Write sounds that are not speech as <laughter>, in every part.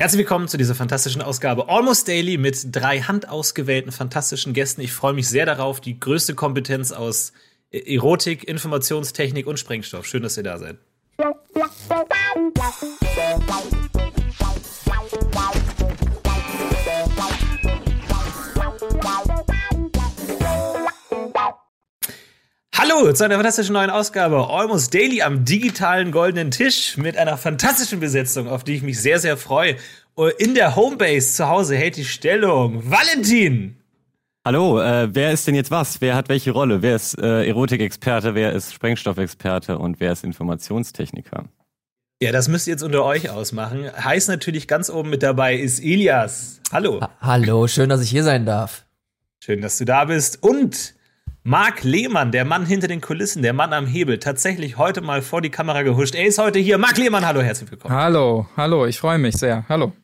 Herzlich willkommen zu dieser fantastischen Ausgabe Almost Daily mit drei handausgewählten fantastischen Gästen. Ich freue mich sehr darauf, die größte Kompetenz aus Erotik, Informationstechnik und Sprengstoff. Schön, dass ihr da seid. Hallo zu einer fantastischen neuen Ausgabe Almost Daily am digitalen goldenen Tisch mit einer fantastischen Besetzung, auf die ich mich sehr, sehr freue. In der Homebase zu Hause hält die Stellung Valentin. Hallo, äh, wer ist denn jetzt was? Wer hat welche Rolle? Wer ist äh, Erotikexperte? Wer ist Sprengstoffexperte? Und wer ist Informationstechniker? Ja, das müsst ihr jetzt unter euch ausmachen. Heißt natürlich ganz oben mit dabei ist Ilias. Hallo. Ha Hallo, schön, dass ich hier sein darf. Schön, dass du da bist. Und Marc Lehmann, der Mann hinter den Kulissen, der Mann am Hebel, tatsächlich heute mal vor die Kamera gehuscht. Er ist heute hier. Marc Lehmann, hallo, herzlich willkommen. Hallo, hallo, ich freue mich sehr. Hallo.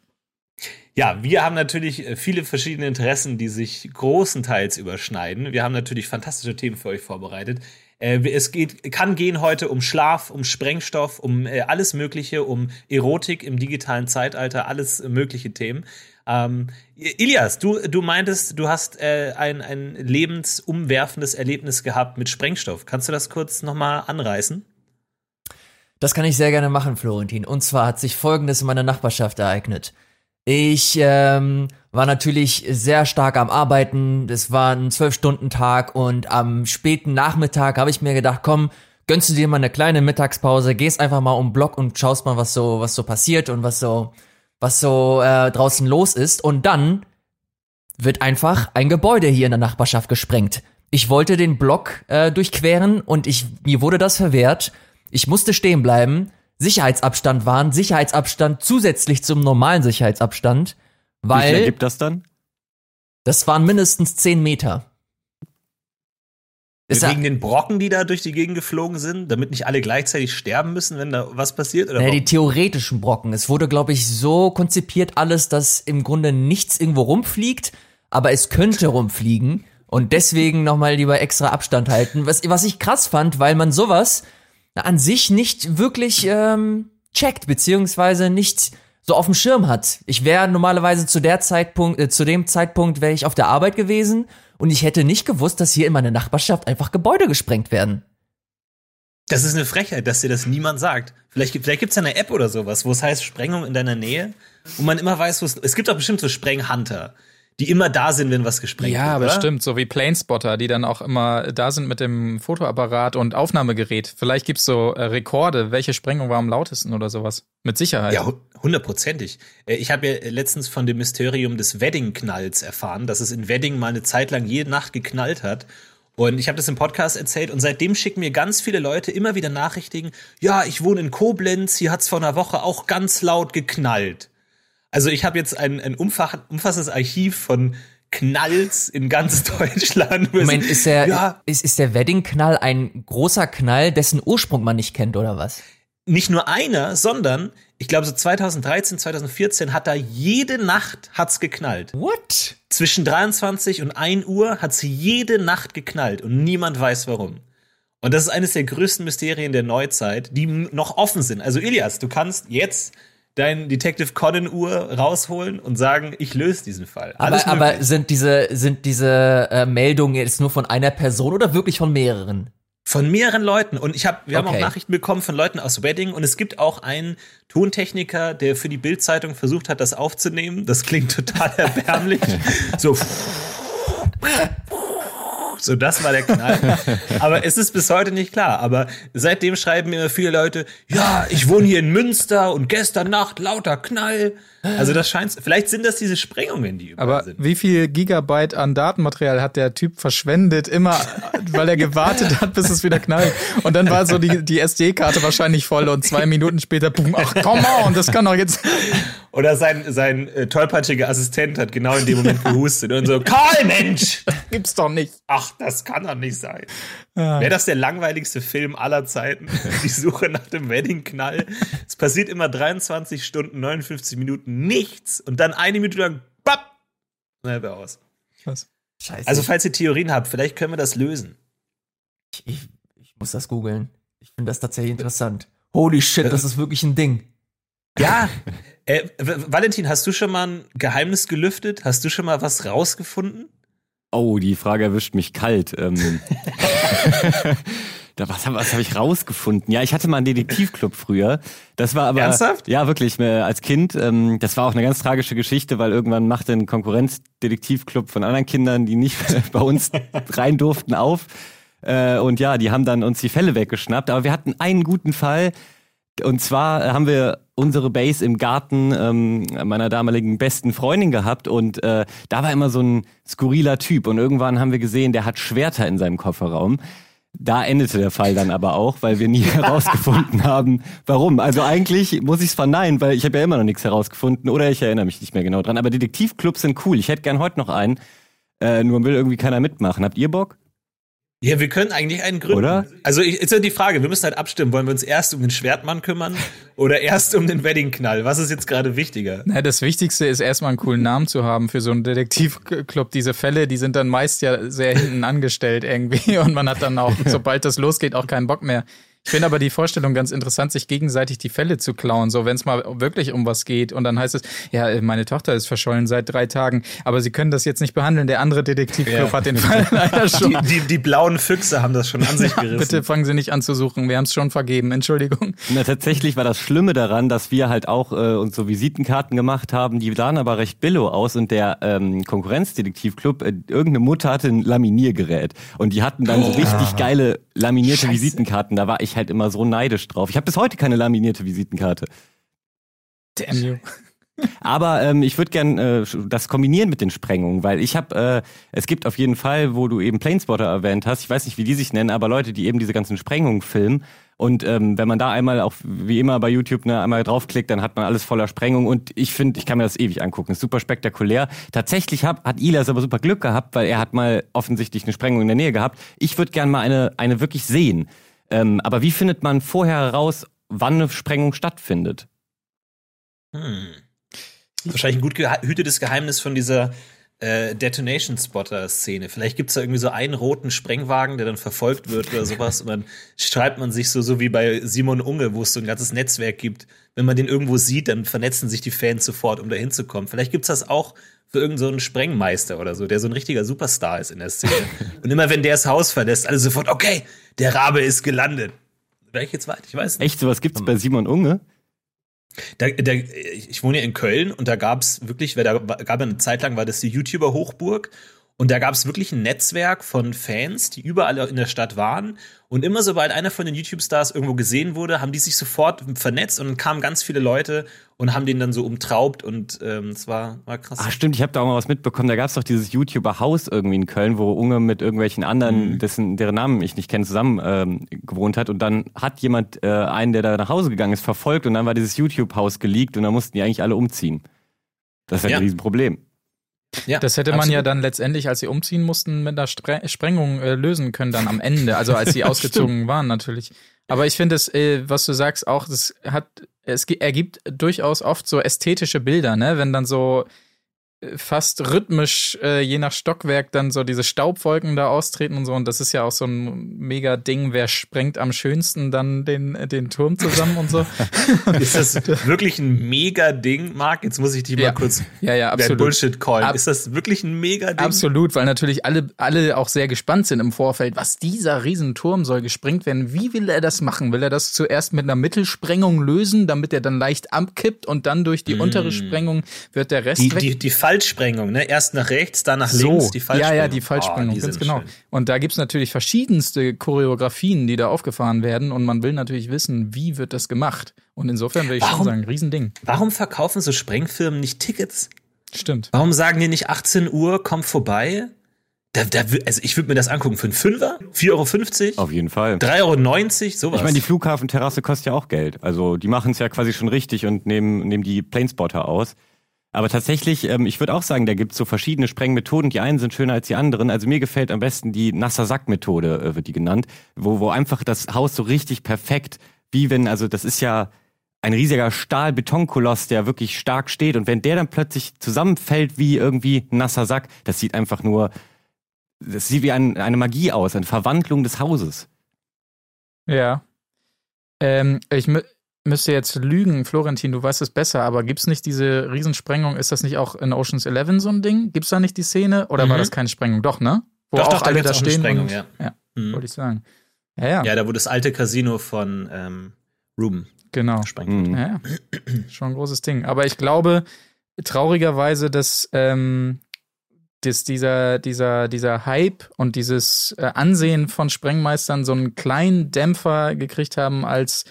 Ja, wir haben natürlich viele verschiedene Interessen, die sich großenteils überschneiden. Wir haben natürlich fantastische Themen für euch vorbereitet. Äh, es geht, kann gehen heute um Schlaf, um Sprengstoff, um äh, alles Mögliche, um Erotik im digitalen Zeitalter, alles mögliche Themen. Ähm, Ilias, du, du meintest, du hast äh, ein, ein lebensumwerfendes Erlebnis gehabt mit Sprengstoff. Kannst du das kurz nochmal anreißen? Das kann ich sehr gerne machen, Florentin. Und zwar hat sich Folgendes in meiner Nachbarschaft ereignet. Ich ähm, war natürlich sehr stark am Arbeiten. Es war ein Zwölf-Stunden-Tag und am späten Nachmittag habe ich mir gedacht, komm, gönnst du dir mal eine kleine Mittagspause, gehst einfach mal um den Block und schaust mal, was so, was so passiert und was so was so äh, draußen los ist. Und dann wird einfach ein Gebäude hier in der Nachbarschaft gesprengt. Ich wollte den Block äh, durchqueren und ich, mir wurde das verwehrt. Ich musste stehen bleiben. Sicherheitsabstand waren, Sicherheitsabstand zusätzlich zum normalen Sicherheitsabstand, weil. Wie viel gibt das dann? Das waren mindestens zehn Meter. Wegen den Brocken, die da durch die Gegend geflogen sind, damit nicht alle gleichzeitig sterben müssen, wenn da was passiert? Oder naja, die theoretischen Brocken. Es wurde, glaube ich, so konzipiert alles, dass im Grunde nichts irgendwo rumfliegt, aber es könnte rumfliegen. Und deswegen nochmal lieber extra Abstand halten. Was, was ich krass fand, weil man sowas an sich nicht wirklich ähm, checkt, beziehungsweise nicht so auf dem Schirm hat. Ich wäre normalerweise zu der Zeitpunkt, äh, zu dem Zeitpunkt wäre ich auf der Arbeit gewesen und ich hätte nicht gewusst, dass hier in meiner Nachbarschaft einfach Gebäude gesprengt werden. Das ist eine Frechheit, dass dir das niemand sagt. Vielleicht, vielleicht gibt es eine App oder sowas, wo es heißt Sprengung in deiner Nähe, wo man immer weiß, wo es. Es gibt auch bestimmt so Sprenghunter die immer da sind, wenn was gesprengt ja, wird. Ja, aber stimmt, so wie Planespotter, die dann auch immer da sind mit dem Fotoapparat und Aufnahmegerät. Vielleicht gibt's so äh, Rekorde, welche Sprengung war am lautesten oder sowas. Mit Sicherheit. Ja, hundertprozentig. Äh, ich habe ja letztens von dem Mysterium des Wedding-Knalls erfahren, dass es in Wedding mal eine Zeit lang jede Nacht geknallt hat. Und ich habe das im Podcast erzählt und seitdem schicken mir ganz viele Leute immer wieder Nachrichten, ja, ich wohne in Koblenz, hier hat's vor einer Woche auch ganz laut geknallt. Also ich habe jetzt ein, ein umfassendes Archiv von Knalls in ganz <laughs> Deutschland. Moment, ist der, ja, ist, ist der Wedding-Knall ein großer Knall, dessen Ursprung man nicht kennt, oder was? Nicht nur einer, sondern ich glaube so 2013, 2014 hat da jede Nacht hat's geknallt. What? Zwischen 23 und 1 Uhr hat's jede Nacht geknallt und niemand weiß warum. Und das ist eines der größten Mysterien der Neuzeit, die noch offen sind. Also Ilias, du kannst jetzt dein Detective Conan Uhr rausholen und sagen, ich löse diesen Fall. aber, aber sind diese, sind diese äh, Meldungen jetzt nur von einer Person oder wirklich von mehreren? Von mehreren Leuten. Und ich hab, wir okay. haben auch Nachrichten bekommen von Leuten aus Wedding. Und es gibt auch einen Tontechniker, der für die Bildzeitung versucht hat, das aufzunehmen. Das klingt total <laughs> erbärmlich. so. <laughs> So, das war der Knall. Aber es ist bis heute nicht klar. Aber seitdem schreiben mir viele Leute, ja, ich wohne hier in Münster und gestern Nacht lauter Knall. Also das scheint, vielleicht sind das diese Sprengungen, die überall Aber sind. wie viel Gigabyte an Datenmaterial hat der Typ verschwendet, immer, weil er gewartet hat, bis es wieder knallt. Und dann war so die, die SD-Karte wahrscheinlich voll und zwei Minuten später, boom, ach, come on, das kann doch jetzt. Oder sein, sein äh, tollpatschiger Assistent hat genau in dem Moment gehustet und so, Karl, Mensch! Gibt's doch nicht. Ach, das kann doch nicht sein. Ja. Wäre das der langweiligste Film aller Zeiten? <laughs> Die Suche nach dem Wedding-Knall. Es passiert immer 23 Stunden, 59 Minuten nichts und dann eine Minute lang, bapp, na, wäre aus. Was? Scheiße. Also, falls ihr Theorien habt, vielleicht können wir das lösen. Ich, ich, ich muss das googeln. Ich finde das tatsächlich interessant. Holy shit, das ist wirklich ein Ding. Ja, <laughs> Äh, Valentin, hast du schon mal ein Geheimnis gelüftet? Hast du schon mal was rausgefunden? Oh, die Frage erwischt mich kalt. Ähm, <laughs> da, was was habe ich rausgefunden? Ja, ich hatte mal einen Detektivclub früher. Das war aber Ernsthaft? ja wirklich äh, als Kind. Ähm, das war auch eine ganz tragische Geschichte, weil irgendwann machte ein Konkurrenzdetektivclub von anderen Kindern, die nicht <laughs> bei uns rein durften, auf. Äh, und ja, die haben dann uns die Fälle weggeschnappt. Aber wir hatten einen guten Fall. Und zwar haben wir unsere Base im Garten ähm, meiner damaligen besten Freundin gehabt und äh, da war immer so ein skurriler Typ und irgendwann haben wir gesehen, der hat Schwerter in seinem Kofferraum. Da endete der Fall dann aber auch, weil wir nie <laughs> herausgefunden haben, warum. Also eigentlich muss ich es verneinen, weil ich habe ja immer noch nichts herausgefunden oder ich erinnere mich nicht mehr genau dran. Aber Detektivclubs sind cool. Ich hätte gern heute noch einen. Äh, nur will irgendwie keiner mitmachen. Habt ihr Bock? Ja, wir können eigentlich einen gründen. Oder? Also ich, ist ja die Frage, wir müssen halt abstimmen. Wollen wir uns erst um den Schwertmann kümmern oder erst um den Weddingknall? Was ist jetzt gerade wichtiger? Na, das Wichtigste ist erstmal einen coolen Namen zu haben für so einen Detektivclub. Diese Fälle, die sind dann meist ja sehr hinten angestellt irgendwie <laughs> und man hat dann auch, sobald das losgeht, auch keinen Bock mehr. Ich finde aber die Vorstellung ganz interessant, sich gegenseitig die Fälle zu klauen, so wenn es mal wirklich um was geht und dann heißt es, ja, meine Tochter ist verschollen seit drei Tagen, aber sie können das jetzt nicht behandeln. Der andere Detektivclub Ja. hat den Fall <laughs> leider schon. Die, die, die blauen Füchse haben das schon an sich gerissen. Bitte fangen Sie nicht an zu suchen. Wir haben es schon vergeben. Entschuldigung. Na, tatsächlich war das Schlimme daran, dass wir halt auch äh, uns so Visitenkarten gemacht haben, die sahen aber recht billo aus und der ähm, Konkurrenzdetektivclub, äh, irgendeine Mutter hatte ein Laminiergerät und die hatten dann so richtig geile laminierte Scheiße. Visitenkarten. Da war ich halt immer so neidisch drauf. Ich habe bis heute keine laminierte Visitenkarte. Damn you. <laughs> Aber ähm, ich würde gern äh, das kombinieren mit den Sprengungen, weil ich habe, äh, es gibt auf jeden Fall, wo du eben Planespotter erwähnt hast, ich weiß nicht, wie die sich nennen, aber Leute, die eben diese ganzen Sprengungen filmen. Und ähm, wenn man da einmal auch wie immer bei YouTube ne, einmal draufklickt, dann hat man alles voller Sprengung. Und ich finde, ich kann mir das ewig angucken. Ist super spektakulär. Tatsächlich hab, hat Ilas aber super Glück gehabt, weil er hat mal offensichtlich eine Sprengung in der Nähe gehabt. Ich würde gern mal eine, eine wirklich sehen. Ähm, aber wie findet man vorher heraus, wann eine Sprengung stattfindet? Hm. Wahrscheinlich ein gut gehütetes Geheimnis von dieser äh, Detonation-Spotter-Szene. Vielleicht gibt's da irgendwie so einen roten Sprengwagen, der dann verfolgt wird oder sowas. Und dann schreibt man sich so, so wie bei Simon Unge, wo es so ein ganzes Netzwerk gibt. Wenn man den irgendwo sieht, dann vernetzen sich die Fans sofort, um da hinzukommen. Vielleicht gibt's das auch für irgendeinen so einen Sprengmeister oder so, der so ein richtiger Superstar ist in der Szene. <laughs> Und immer wenn der das Haus verlässt, alle sofort, okay, der Rabe ist gelandet. Wäre ich jetzt weit? Ich weiß nicht. Echt, sowas gibt's bei Simon Unge? Da, da, ich wohne ja in Köln und da gab's wirklich, weil da gab eine Zeit lang, war das die YouTuber-Hochburg und da gab's wirklich ein Netzwerk von Fans, die überall in der Stadt waren und immer sobald einer von den YouTube-Stars irgendwo gesehen wurde, haben die sich sofort vernetzt und dann kamen ganz viele Leute und haben den dann so umtraubt und ähm, es war, war krass. Ah, stimmt, ich habe da auch mal was mitbekommen. Da gab's doch dieses YouTuber-Haus irgendwie in Köln, wo Unge mit irgendwelchen anderen, dessen, deren Namen ich nicht kenne, zusammen ähm, gewohnt hat. Und dann hat jemand äh, einen, der da nach Hause gegangen ist, verfolgt und dann war dieses YouTube-Haus geleakt und dann mussten die eigentlich alle umziehen. Das ist Ja. ein Riesenproblem. Ja, Das hätte man ja absolut. dann letztendlich, als sie umziehen mussten, mit einer Spre Sprengung äh, lösen können, dann am Ende. Also als sie <laughs> ausgezogen waren, natürlich. Aber ich finde es, äh, was du sagst, auch, das hat, es ergibt durchaus oft so ästhetische Bilder, ne? Wenn dann so fast rhythmisch, äh, je nach Stockwerk, dann so diese Staubwolken da austreten und so. Und das ist ja auch so ein mega Ding, wer sprengt am schönsten dann den, äh, den Turm zusammen und so. <laughs> Ist das <laughs> wirklich ein Mega-Ding, Marc? Jetzt muss ich dich Ja. mal kurz Ja, ja, absolut. Bullshit callen. Ab- ist das wirklich ein Mega-Ding? Absolut, weil natürlich alle, alle auch sehr gespannt sind im Vorfeld, was dieser Riesenturm soll gesprengt werden. Wie will er das machen? Will er das zuerst mit einer Mittelsprengung lösen, damit er dann leicht abkippt und dann durch die untere Sprengung wird der Rest Die, weg? die, die Fallsprengung, ne? Erst nach rechts, dann nach so, links, die Fallsprengung. ja, ja, die Fallsprengung, Oh, die ganz genau. schön. Und da gibt's natürlich verschiedenste Choreografien, die da aufgefahren werden und man will natürlich wissen, wie wird das gemacht. Und insofern würde ich schon Warum? sagen, Riesending. Warum verkaufen so Sprengfirmen nicht Tickets? Stimmt. Warum sagen die nicht 18 Uhr, komm vorbei? Da, da, also ich würde mir das angucken für einen Fünfer, 4,50 Euro, Auf jeden Fall. 3,90 Euro, sowas. Ich meine, die Flughafenterrasse kostet ja auch Geld. Also die machen es ja quasi schon richtig und nehmen, nehmen die Planespotter aus. Aber tatsächlich, ähm, ich würde auch sagen, da gibt's so verschiedene Sprengmethoden. Die einen sind schöner als die anderen. Also mir gefällt am besten die nasser Sack-Methode, äh, wird die genannt, wo, wo einfach das Haus so richtig perfekt, wie wenn, also das ist ja ein riesiger Stahl-Betonkoloss, der wirklich stark steht. Und wenn der dann plötzlich zusammenfällt wie irgendwie nasser Sack, das sieht einfach nur, das sieht wie ein, eine Magie aus, eine Verwandlung des Hauses. Ja. Ähm, ich, müsste jetzt lügen, Florentin, du weißt es besser, aber gibt es nicht diese Riesensprengung? Ist das nicht auch in Oceans 11 so ein Ding? Gibt es da nicht die Szene? Oder Mhm. war das keine Sprengung? Doch, ne? Wo Doch, auch doch, da alle da eine stehen. Sprengung, und, ja. ja Mhm. wollte ich sagen. Ja, ja, Ja, da wo das alte Casino von ähm, Ruben genau. gesprengt. Mhm. Ja, ja. <clears throat> schon ein großes Ding. Aber ich glaube traurigerweise, dass, ähm, dass dieser, dieser, dieser Hype und dieses äh, Ansehen von Sprengmeistern so einen kleinen Dämpfer gekriegt haben, als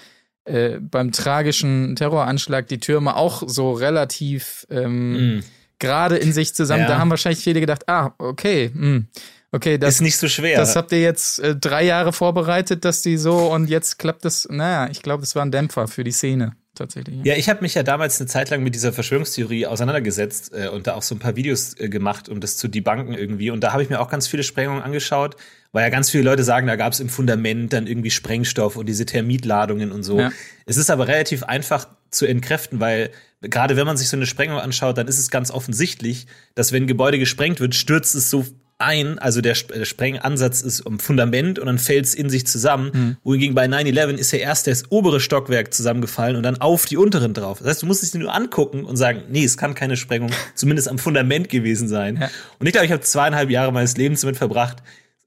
äh, beim tragischen Terroranschlag die Türme auch so relativ ähm, Mhm. gerade in sich zusammen. Ja. Da haben wahrscheinlich viele gedacht, ah, okay, mh, okay, das ist nicht so schwer. das habt ihr jetzt äh, drei Jahre vorbereitet, dass die so und jetzt klappt das. Naja, ich glaube, das war ein Dämpfer für die Szene tatsächlich. Ja, ich habe mich ja damals eine Zeit lang mit dieser Verschwörungstheorie auseinandergesetzt äh, und da auch so ein paar Videos äh, gemacht, um das zu debunken irgendwie. Und da habe ich mir auch ganz viele Sprengungen angeschaut, weil ja ganz viele Leute sagen, da gab es im Fundament dann irgendwie Sprengstoff und diese Thermitladungen und so. Ja. Es ist aber relativ einfach zu entkräften, weil gerade wenn man sich so eine Sprengung anschaut, dann ist es ganz offensichtlich, dass wenn ein Gebäude gesprengt wird, stürzt es so ein, also der, Sp- der Sprengansatz ist am Fundament und dann fällt es in sich zusammen. Hm. Wohingegen bei 9-11 ist ja erst das obere Stockwerk zusammengefallen und dann auf die unteren drauf. Das heißt, du musst es dir nur angucken und sagen, nee, es kann keine Sprengung <laughs> zumindest am Fundament gewesen sein. Ja. Und ich glaube, ich habe zweieinhalb Jahre meines Lebens damit verbracht,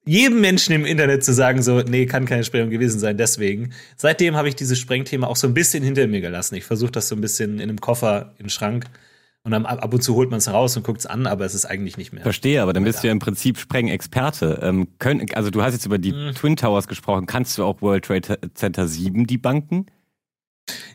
jedem Menschen im Internet zu sagen, so, nee, kann keine Sprengung gewesen sein, deswegen. Seitdem habe ich dieses Sprengthema auch so ein bisschen hinter mir gelassen. Ich versuche das so ein bisschen in einem Koffer, in den Schrank. Und dann ab und zu holt man es raus und guckt es an, aber es ist eigentlich nicht mehr. Verstehe, aber dann bist du ja im Prinzip Sprengexperte. Ähm, können, also du hast jetzt über die Mhm. Twin Towers gesprochen. Kannst du auch World Trade Center 7 die Banken?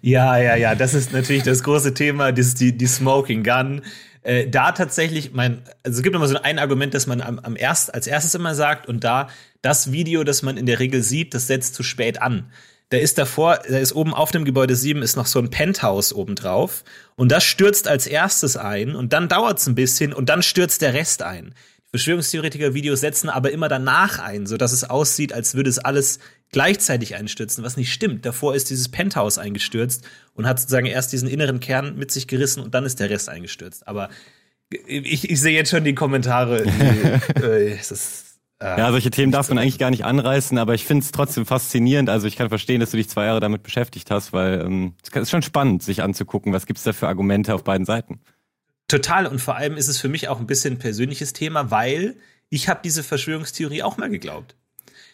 Ja, ja, ja, das ist natürlich das große Thema, das ist die, die Smoking Gun. Äh, da tatsächlich, mein, also es gibt immer so ein Argument, das man am, am erst, als erstes immer sagt, und da das Video, das man in der Regel sieht, das setzt zu spät an. Da ist davor, da ist oben auf dem Gebäude 7 ist noch so ein Penthouse oben drauf und das stürzt als erstes ein und dann dauert's ein bisschen und dann stürzt der Rest ein. Die Verschwörungstheoretiker-Videos setzen aber immer danach ein, so dass es aussieht, als würde es alles gleichzeitig einstürzen, was nicht stimmt. Davor ist dieses Penthouse eingestürzt und hat sozusagen erst diesen inneren Kern mit sich gerissen und dann ist der Rest eingestürzt. Aber ich, ich sehe jetzt schon die Kommentare. Die, <laughs> äh, es ist, Ja, solche Themen darf man eigentlich gar nicht anreißen, aber ich finde es trotzdem faszinierend. Also ich kann verstehen, dass du dich zwei Jahre damit beschäftigt hast, weil ähm, es ist schon spannend, sich anzugucken, was gibt's da für Argumente auf beiden Seiten. Total und vor allem ist es für mich auch ein bisschen ein persönliches Thema, weil ich habe diese Verschwörungstheorie auch mal geglaubt.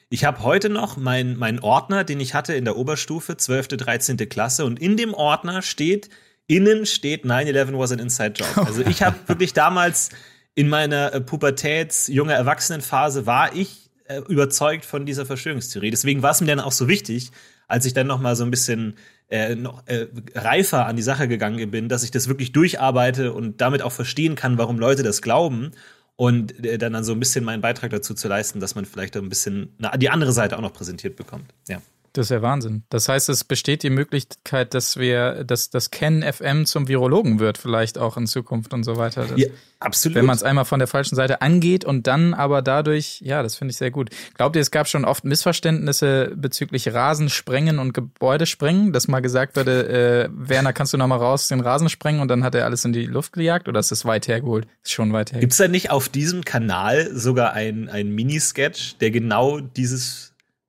Ich habe heute noch meinen mein Ordner, den ich hatte in der Oberstufe, 12., 13. Klasse und in dem Ordner steht, innen steht 9-11 was an inside job. Also ich habe <laughs> wirklich damals in meiner äh, Pubertäts-, junge Erwachsenenphase war ich äh, überzeugt von dieser Verschwörungstheorie. Deswegen war es mir dann auch so wichtig, als ich dann noch mal so ein bisschen äh, noch äh, reifer an die Sache gegangen bin, dass ich das wirklich durcharbeite und damit auch verstehen kann, warum Leute das glauben und äh, dann, dann so ein bisschen meinen Beitrag dazu zu leisten, dass man vielleicht ein bisschen na, die andere Seite auch noch präsentiert bekommt. Ja. Das ist ja Wahnsinn. Das heißt, es besteht die Möglichkeit, dass wir, dass das Ken FM zum Virologen wird, vielleicht auch in Zukunft und so weiter. Das, ja absolut. Wenn man es einmal von der falschen Seite angeht und dann aber dadurch, ja, das finde ich sehr gut. Glaubt ihr, es gab schon oft Missverständnisse bezüglich Rasensprengen und Gebäudesprengen, dass mal gesagt wurde, äh, Werner, kannst du noch mal raus den Rasen sprengen und dann hat er alles in die Luft gejagt oder ist das weit hergeholt? Ist schon weit hergeholt. Gibt es da nicht auf diesem Kanal sogar ein, ein Minisketch, der genau dieses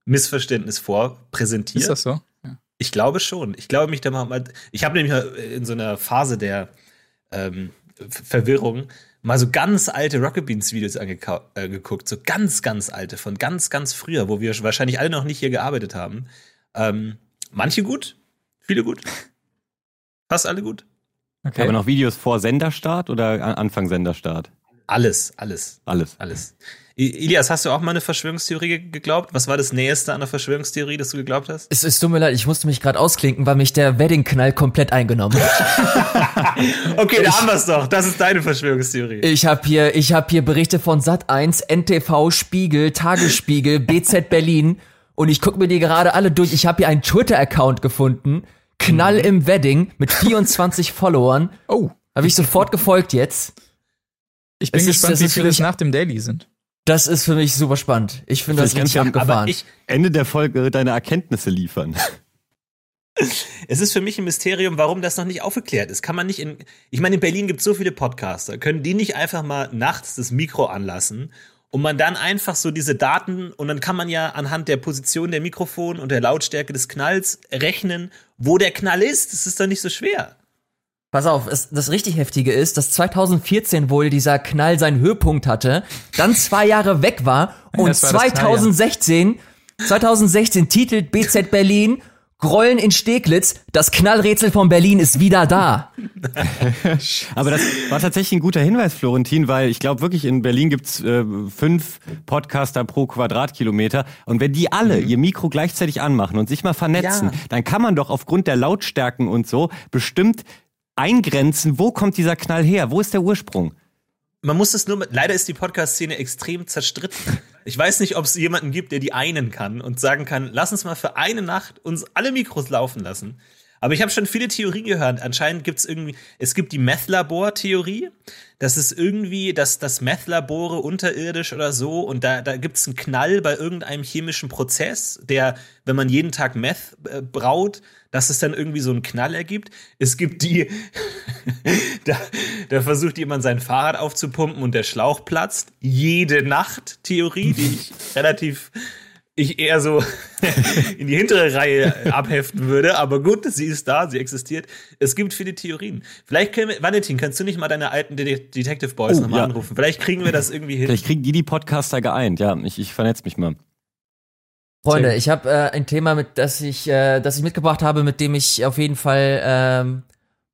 Missverständnis vorpräsentiert? Ist das so? Ja. Ich glaube schon. Ich glaube mich da mal. Ich habe nämlich in so einer Phase der ähm, Verwirrung mal so ganz alte Rocket Beans Videos angeguckt, äh, so ganz, ganz alte, von ganz, ganz früher, wo wir wahrscheinlich alle noch nicht hier gearbeitet haben. Ähm, manche gut, viele gut, fast alle gut. Okay. Aber noch Videos vor Senderstart oder Anfang Senderstart? Alles, alles, Alles. alles. Ilias, hast du auch mal eine Verschwörungstheorie geglaubt? Was war das Näheste an der Verschwörungstheorie, das du geglaubt hast? Es, es tut mir leid, ich musste mich gerade ausklinken, weil mich der Wedding-Knall komplett eingenommen hat. <laughs> okay, da haben wir es doch. Das ist deine Verschwörungstheorie. Ich habe hier, ich habe hier Berichte von Sat1, NTV, Spiegel, Tagesspiegel, <laughs> BZ Berlin und ich gucke mir die gerade alle durch. Ich habe hier einen Twitter-Account gefunden, Knall im Wedding mit 24 Followern. Oh, Habe ich sofort gefolgt jetzt. Ich bin Es gespannt, wie ist für viele es nach dem Daily sind. Das ist für mich super spannend. Ich finde das du- abgefahren. Aber ich, Ende der Folge deine Erkenntnisse liefern. <laughs> Es ist für mich ein Mysterium, warum das noch nicht aufgeklärt ist. Kann man nicht in. Ich meine, in Berlin gibt es so viele Podcaster. Können die nicht einfach mal nachts das Mikro anlassen und man dann einfach so diese Daten und dann kann man ja anhand der Position der Mikrofon und der Lautstärke des Knalls rechnen, wo der Knall ist. Das ist doch nicht so schwer. Pass auf, es, das richtig heftige ist, dass 2014 wohl dieser Knall seinen Höhepunkt hatte, dann zwei Jahre weg war <laughs> und war das Knall, ja. 2016, 2016 titelt BZ Berlin Grollen in Steglitz, das Knallrätsel von Berlin ist wieder da. <laughs> Aber das war tatsächlich ein guter Hinweis, Florentin, weil ich glaube wirklich, in Berlin gibt's äh, fünf Podcaster pro Quadratkilometer. Und wenn die alle ihr Mikro gleichzeitig anmachen und sich mal vernetzen, Ja. dann kann man doch aufgrund der Lautstärken und so bestimmt eingrenzen, wo kommt dieser Knall her? Wo ist der Ursprung? Man muss es nur mit, leider ist die Podcast-Szene extrem zerstritten. Ich weiß nicht, ob es jemanden gibt, der die einen kann und sagen kann, lass uns mal für eine Nacht uns alle Mikros laufen lassen. Aber ich habe schon viele Theorien gehört. Anscheinend gibt es irgendwie, es gibt die Meth-Labor-Theorie. Das ist irgendwie, dass das Meth-Labore unterirdisch oder so und da, da gibt es einen Knall bei irgendeinem chemischen Prozess, der, wenn man jeden Tag Meth äh, braut, dass es dann irgendwie so einen Knall ergibt. Es gibt die, <laughs> da, da versucht jemand sein Fahrrad aufzupumpen und der Schlauch platzt. Jede Nacht Theorie, die ich <laughs> relativ ich eher so <laughs> in die hintere Reihe abheften würde, aber gut, sie ist da, sie existiert. Es gibt viele Theorien. Vielleicht können wir, Valentin, kannst du nicht mal deine alten Det Detective Boys Oh, nochmal ja. anrufen? Vielleicht kriegen wir das irgendwie hin. Vielleicht kriegen die die Podcaster geeint. Ja, ich, ich vernetz mich mal. Freunde, ich habe äh, ein Thema, mit das ich, äh, das ich mitgebracht habe, mit dem ich auf jeden Fall ähm,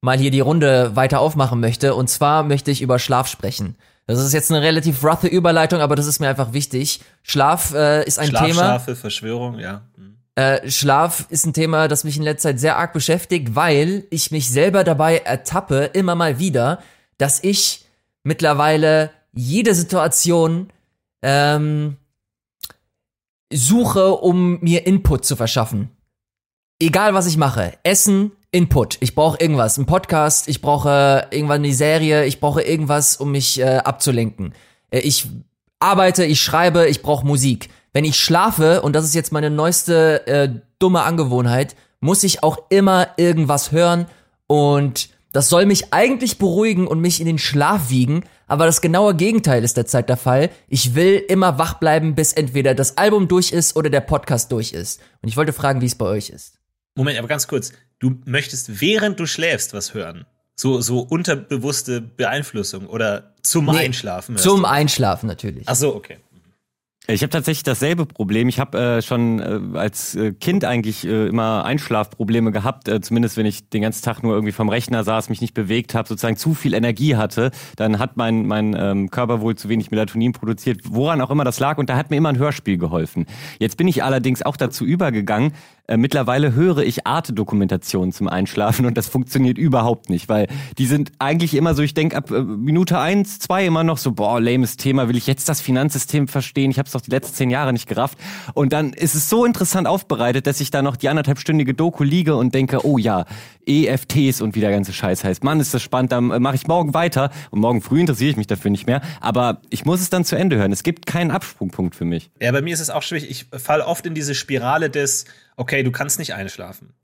mal hier die Runde weiter aufmachen möchte. Und zwar möchte ich über Schlaf sprechen. Das ist jetzt eine relativ roughe Überleitung, aber das ist mir einfach wichtig. Schlaf äh, ist ein Thema. Schlafschafe, Verschwörung, ja. Äh, Schlaf ist ein Thema, das mich in letzter Zeit sehr arg beschäftigt, weil ich mich selber dabei ertappe, immer mal wieder, dass ich mittlerweile jede Situation ähm, suche, um mir Input zu verschaffen. Egal was ich mache, Essen, Input. Ich brauche irgendwas, ein Podcast, ich brauche irgendwann eine Serie, ich brauche irgendwas, um mich äh, abzulenken. Äh, ich arbeite, ich schreibe, ich brauche Musik. Wenn ich schlafe, und das ist jetzt meine neueste äh, dumme Angewohnheit, muss ich auch immer irgendwas hören und das soll mich eigentlich beruhigen und mich in den Schlaf wiegen, aber das genaue Gegenteil ist derzeit der Fall. Ich will immer wach bleiben, bis entweder das Album durch ist oder der Podcast durch ist. Und ich wollte fragen, wie es bei euch ist. Moment, aber ganz kurz. Du möchtest, während du schläfst, was hören? So, so unterbewusste Beeinflussung oder zum Nee, Einschlafen? Zum du? Einschlafen natürlich. Ach so, okay. Ich habe tatsächlich dasselbe Problem. Ich habe äh, schon äh, als äh, Kind eigentlich äh, immer Einschlafprobleme gehabt. Äh, zumindest wenn ich den ganzen Tag nur irgendwie vom Rechner saß, mich nicht bewegt habe, sozusagen zu viel Energie hatte, dann hat mein mein ähm, Körper wohl zu wenig Melatonin produziert, woran auch immer das lag. Und da hat mir immer ein Hörspiel geholfen. Jetzt bin ich allerdings auch dazu übergegangen. Äh, mittlerweile höre ich Arte-Dokumentationen zum Einschlafen und das funktioniert überhaupt nicht, weil die sind eigentlich immer so, ich denke ab äh, Minute eins, zwei immer noch so, boah, lames Thema, will ich jetzt das Finanzsystem verstehen? Ich habe es doch die letzten zehn Jahre nicht gerafft. Und dann ist es so interessant aufbereitet, dass ich da noch die anderthalbstündige Doku liege und denke, oh ja, EFTs und wie der ganze Scheiß heißt. Mann, ist das spannend, dann äh, mache ich morgen weiter. Und morgen früh interessiere ich mich dafür nicht mehr. Aber ich muss es dann zu Ende hören. Es gibt keinen Absprungpunkt für mich. Ja, bei mir ist es auch schwierig. Ich falle oft in diese Spirale des, okay, du kannst nicht einschlafen.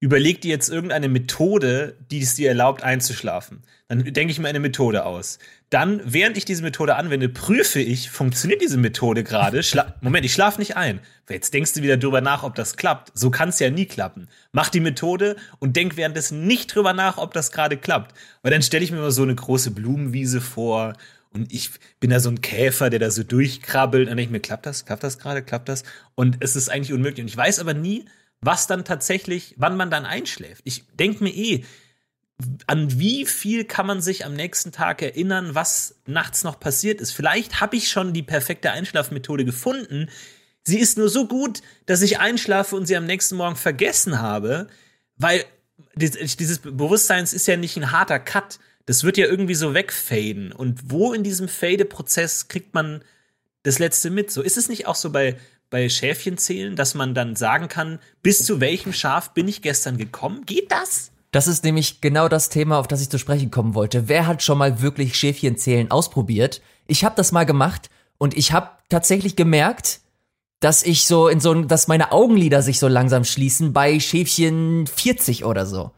Überleg dir jetzt irgendeine Methode, die es dir erlaubt, einzuschlafen. Dann denke ich mir eine Methode aus. Dann, während ich diese Methode anwende, prüfe ich, funktioniert diese Methode gerade? Moment, ich schlafe nicht ein. Jetzt denkst du wieder drüber nach, ob das klappt. So kann es ja nie klappen. Mach die Methode und denk währenddessen nicht drüber nach, ob das gerade klappt. Weil dann stelle ich mir immer so eine große Blumenwiese vor und ich bin da so ein Käfer, der da so durchkrabbelt. Und dann denke ich mir, klappt das? Klappt das gerade? Klappt das? Und es ist eigentlich unmöglich. Und ich weiß aber nie, was dann tatsächlich, wann man dann einschläft. Ich denke mir eh, an wie viel kann man sich am nächsten Tag erinnern, was nachts noch passiert ist. Vielleicht habe ich schon die perfekte Einschlafmethode gefunden. Sie ist nur so gut, dass ich einschlafe und sie am nächsten Morgen vergessen habe, weil dieses Bewusstseins ist ja nicht ein harter Cut. Das wird ja irgendwie so wegfaden. Und wo in diesem Fade-Prozess kriegt man das Letzte mit? So ist es nicht auch so bei, bei Schäfchenzählen, dass man dann sagen kann, bis zu welchem Schaf bin ich gestern gekommen? Geht das? Das ist nämlich genau das Thema, auf das ich zu sprechen kommen wollte. Wer hat schon mal wirklich Schäfchenzählen ausprobiert? Ich habe das mal gemacht und ich habe tatsächlich gemerkt, dass ich so in so dass meine Augenlider sich so langsam schließen bei Schäfchen 40 oder so.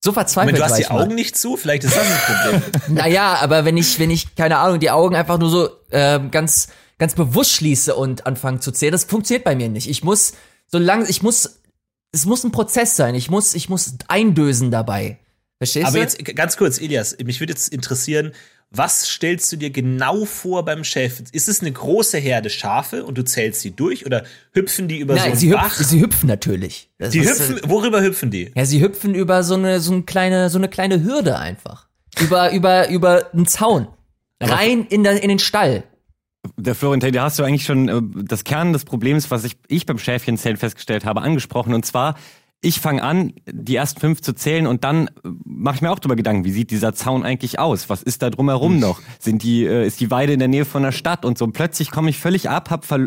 So verzweifelt Moment, du hast die mal. Augen nicht zu? Vielleicht ist das ein Problem. <laughs> <laughs> Naja, aber wenn ich, wenn ich, keine Ahnung, die Augen einfach nur so ähm, ganz, ganz bewusst schließe und anfange zu zählen. Das funktioniert bei mir nicht. Ich muss, solange, ich muss, es muss ein Prozess sein. Ich muss, ich muss eindösen dabei. Verstehst Aber du? jetzt ganz kurz, Elias, mich würde jetzt interessieren, was stellst du dir genau vor beim Schäfer? Ist es eine große Herde Schafe und du zählst sie durch oder hüpfen die über Nein, so sie, einen hüpfen, Bach? sie hüpfen natürlich. Das die hüpfen, worüber hüpfen die? Ja, sie hüpfen über so eine, so eine kleine, so eine kleine Hürde einfach. Über, über, über einen Zaun. Rein in, der, in den Stall. Der Florentin, da hast du eigentlich schon äh, das Kern des Problems, was ich, ich beim Schäfchenzählen festgestellt habe, angesprochen. Und zwar, ich fange an, die ersten fünf zu zählen und dann äh, mache ich mir auch drüber Gedanken, wie sieht dieser Zaun eigentlich aus? Was ist da drumherum noch? Sind die, äh, ist die Weide in der Nähe von der Stadt und so? Und plötzlich komme ich völlig ab, hab äh,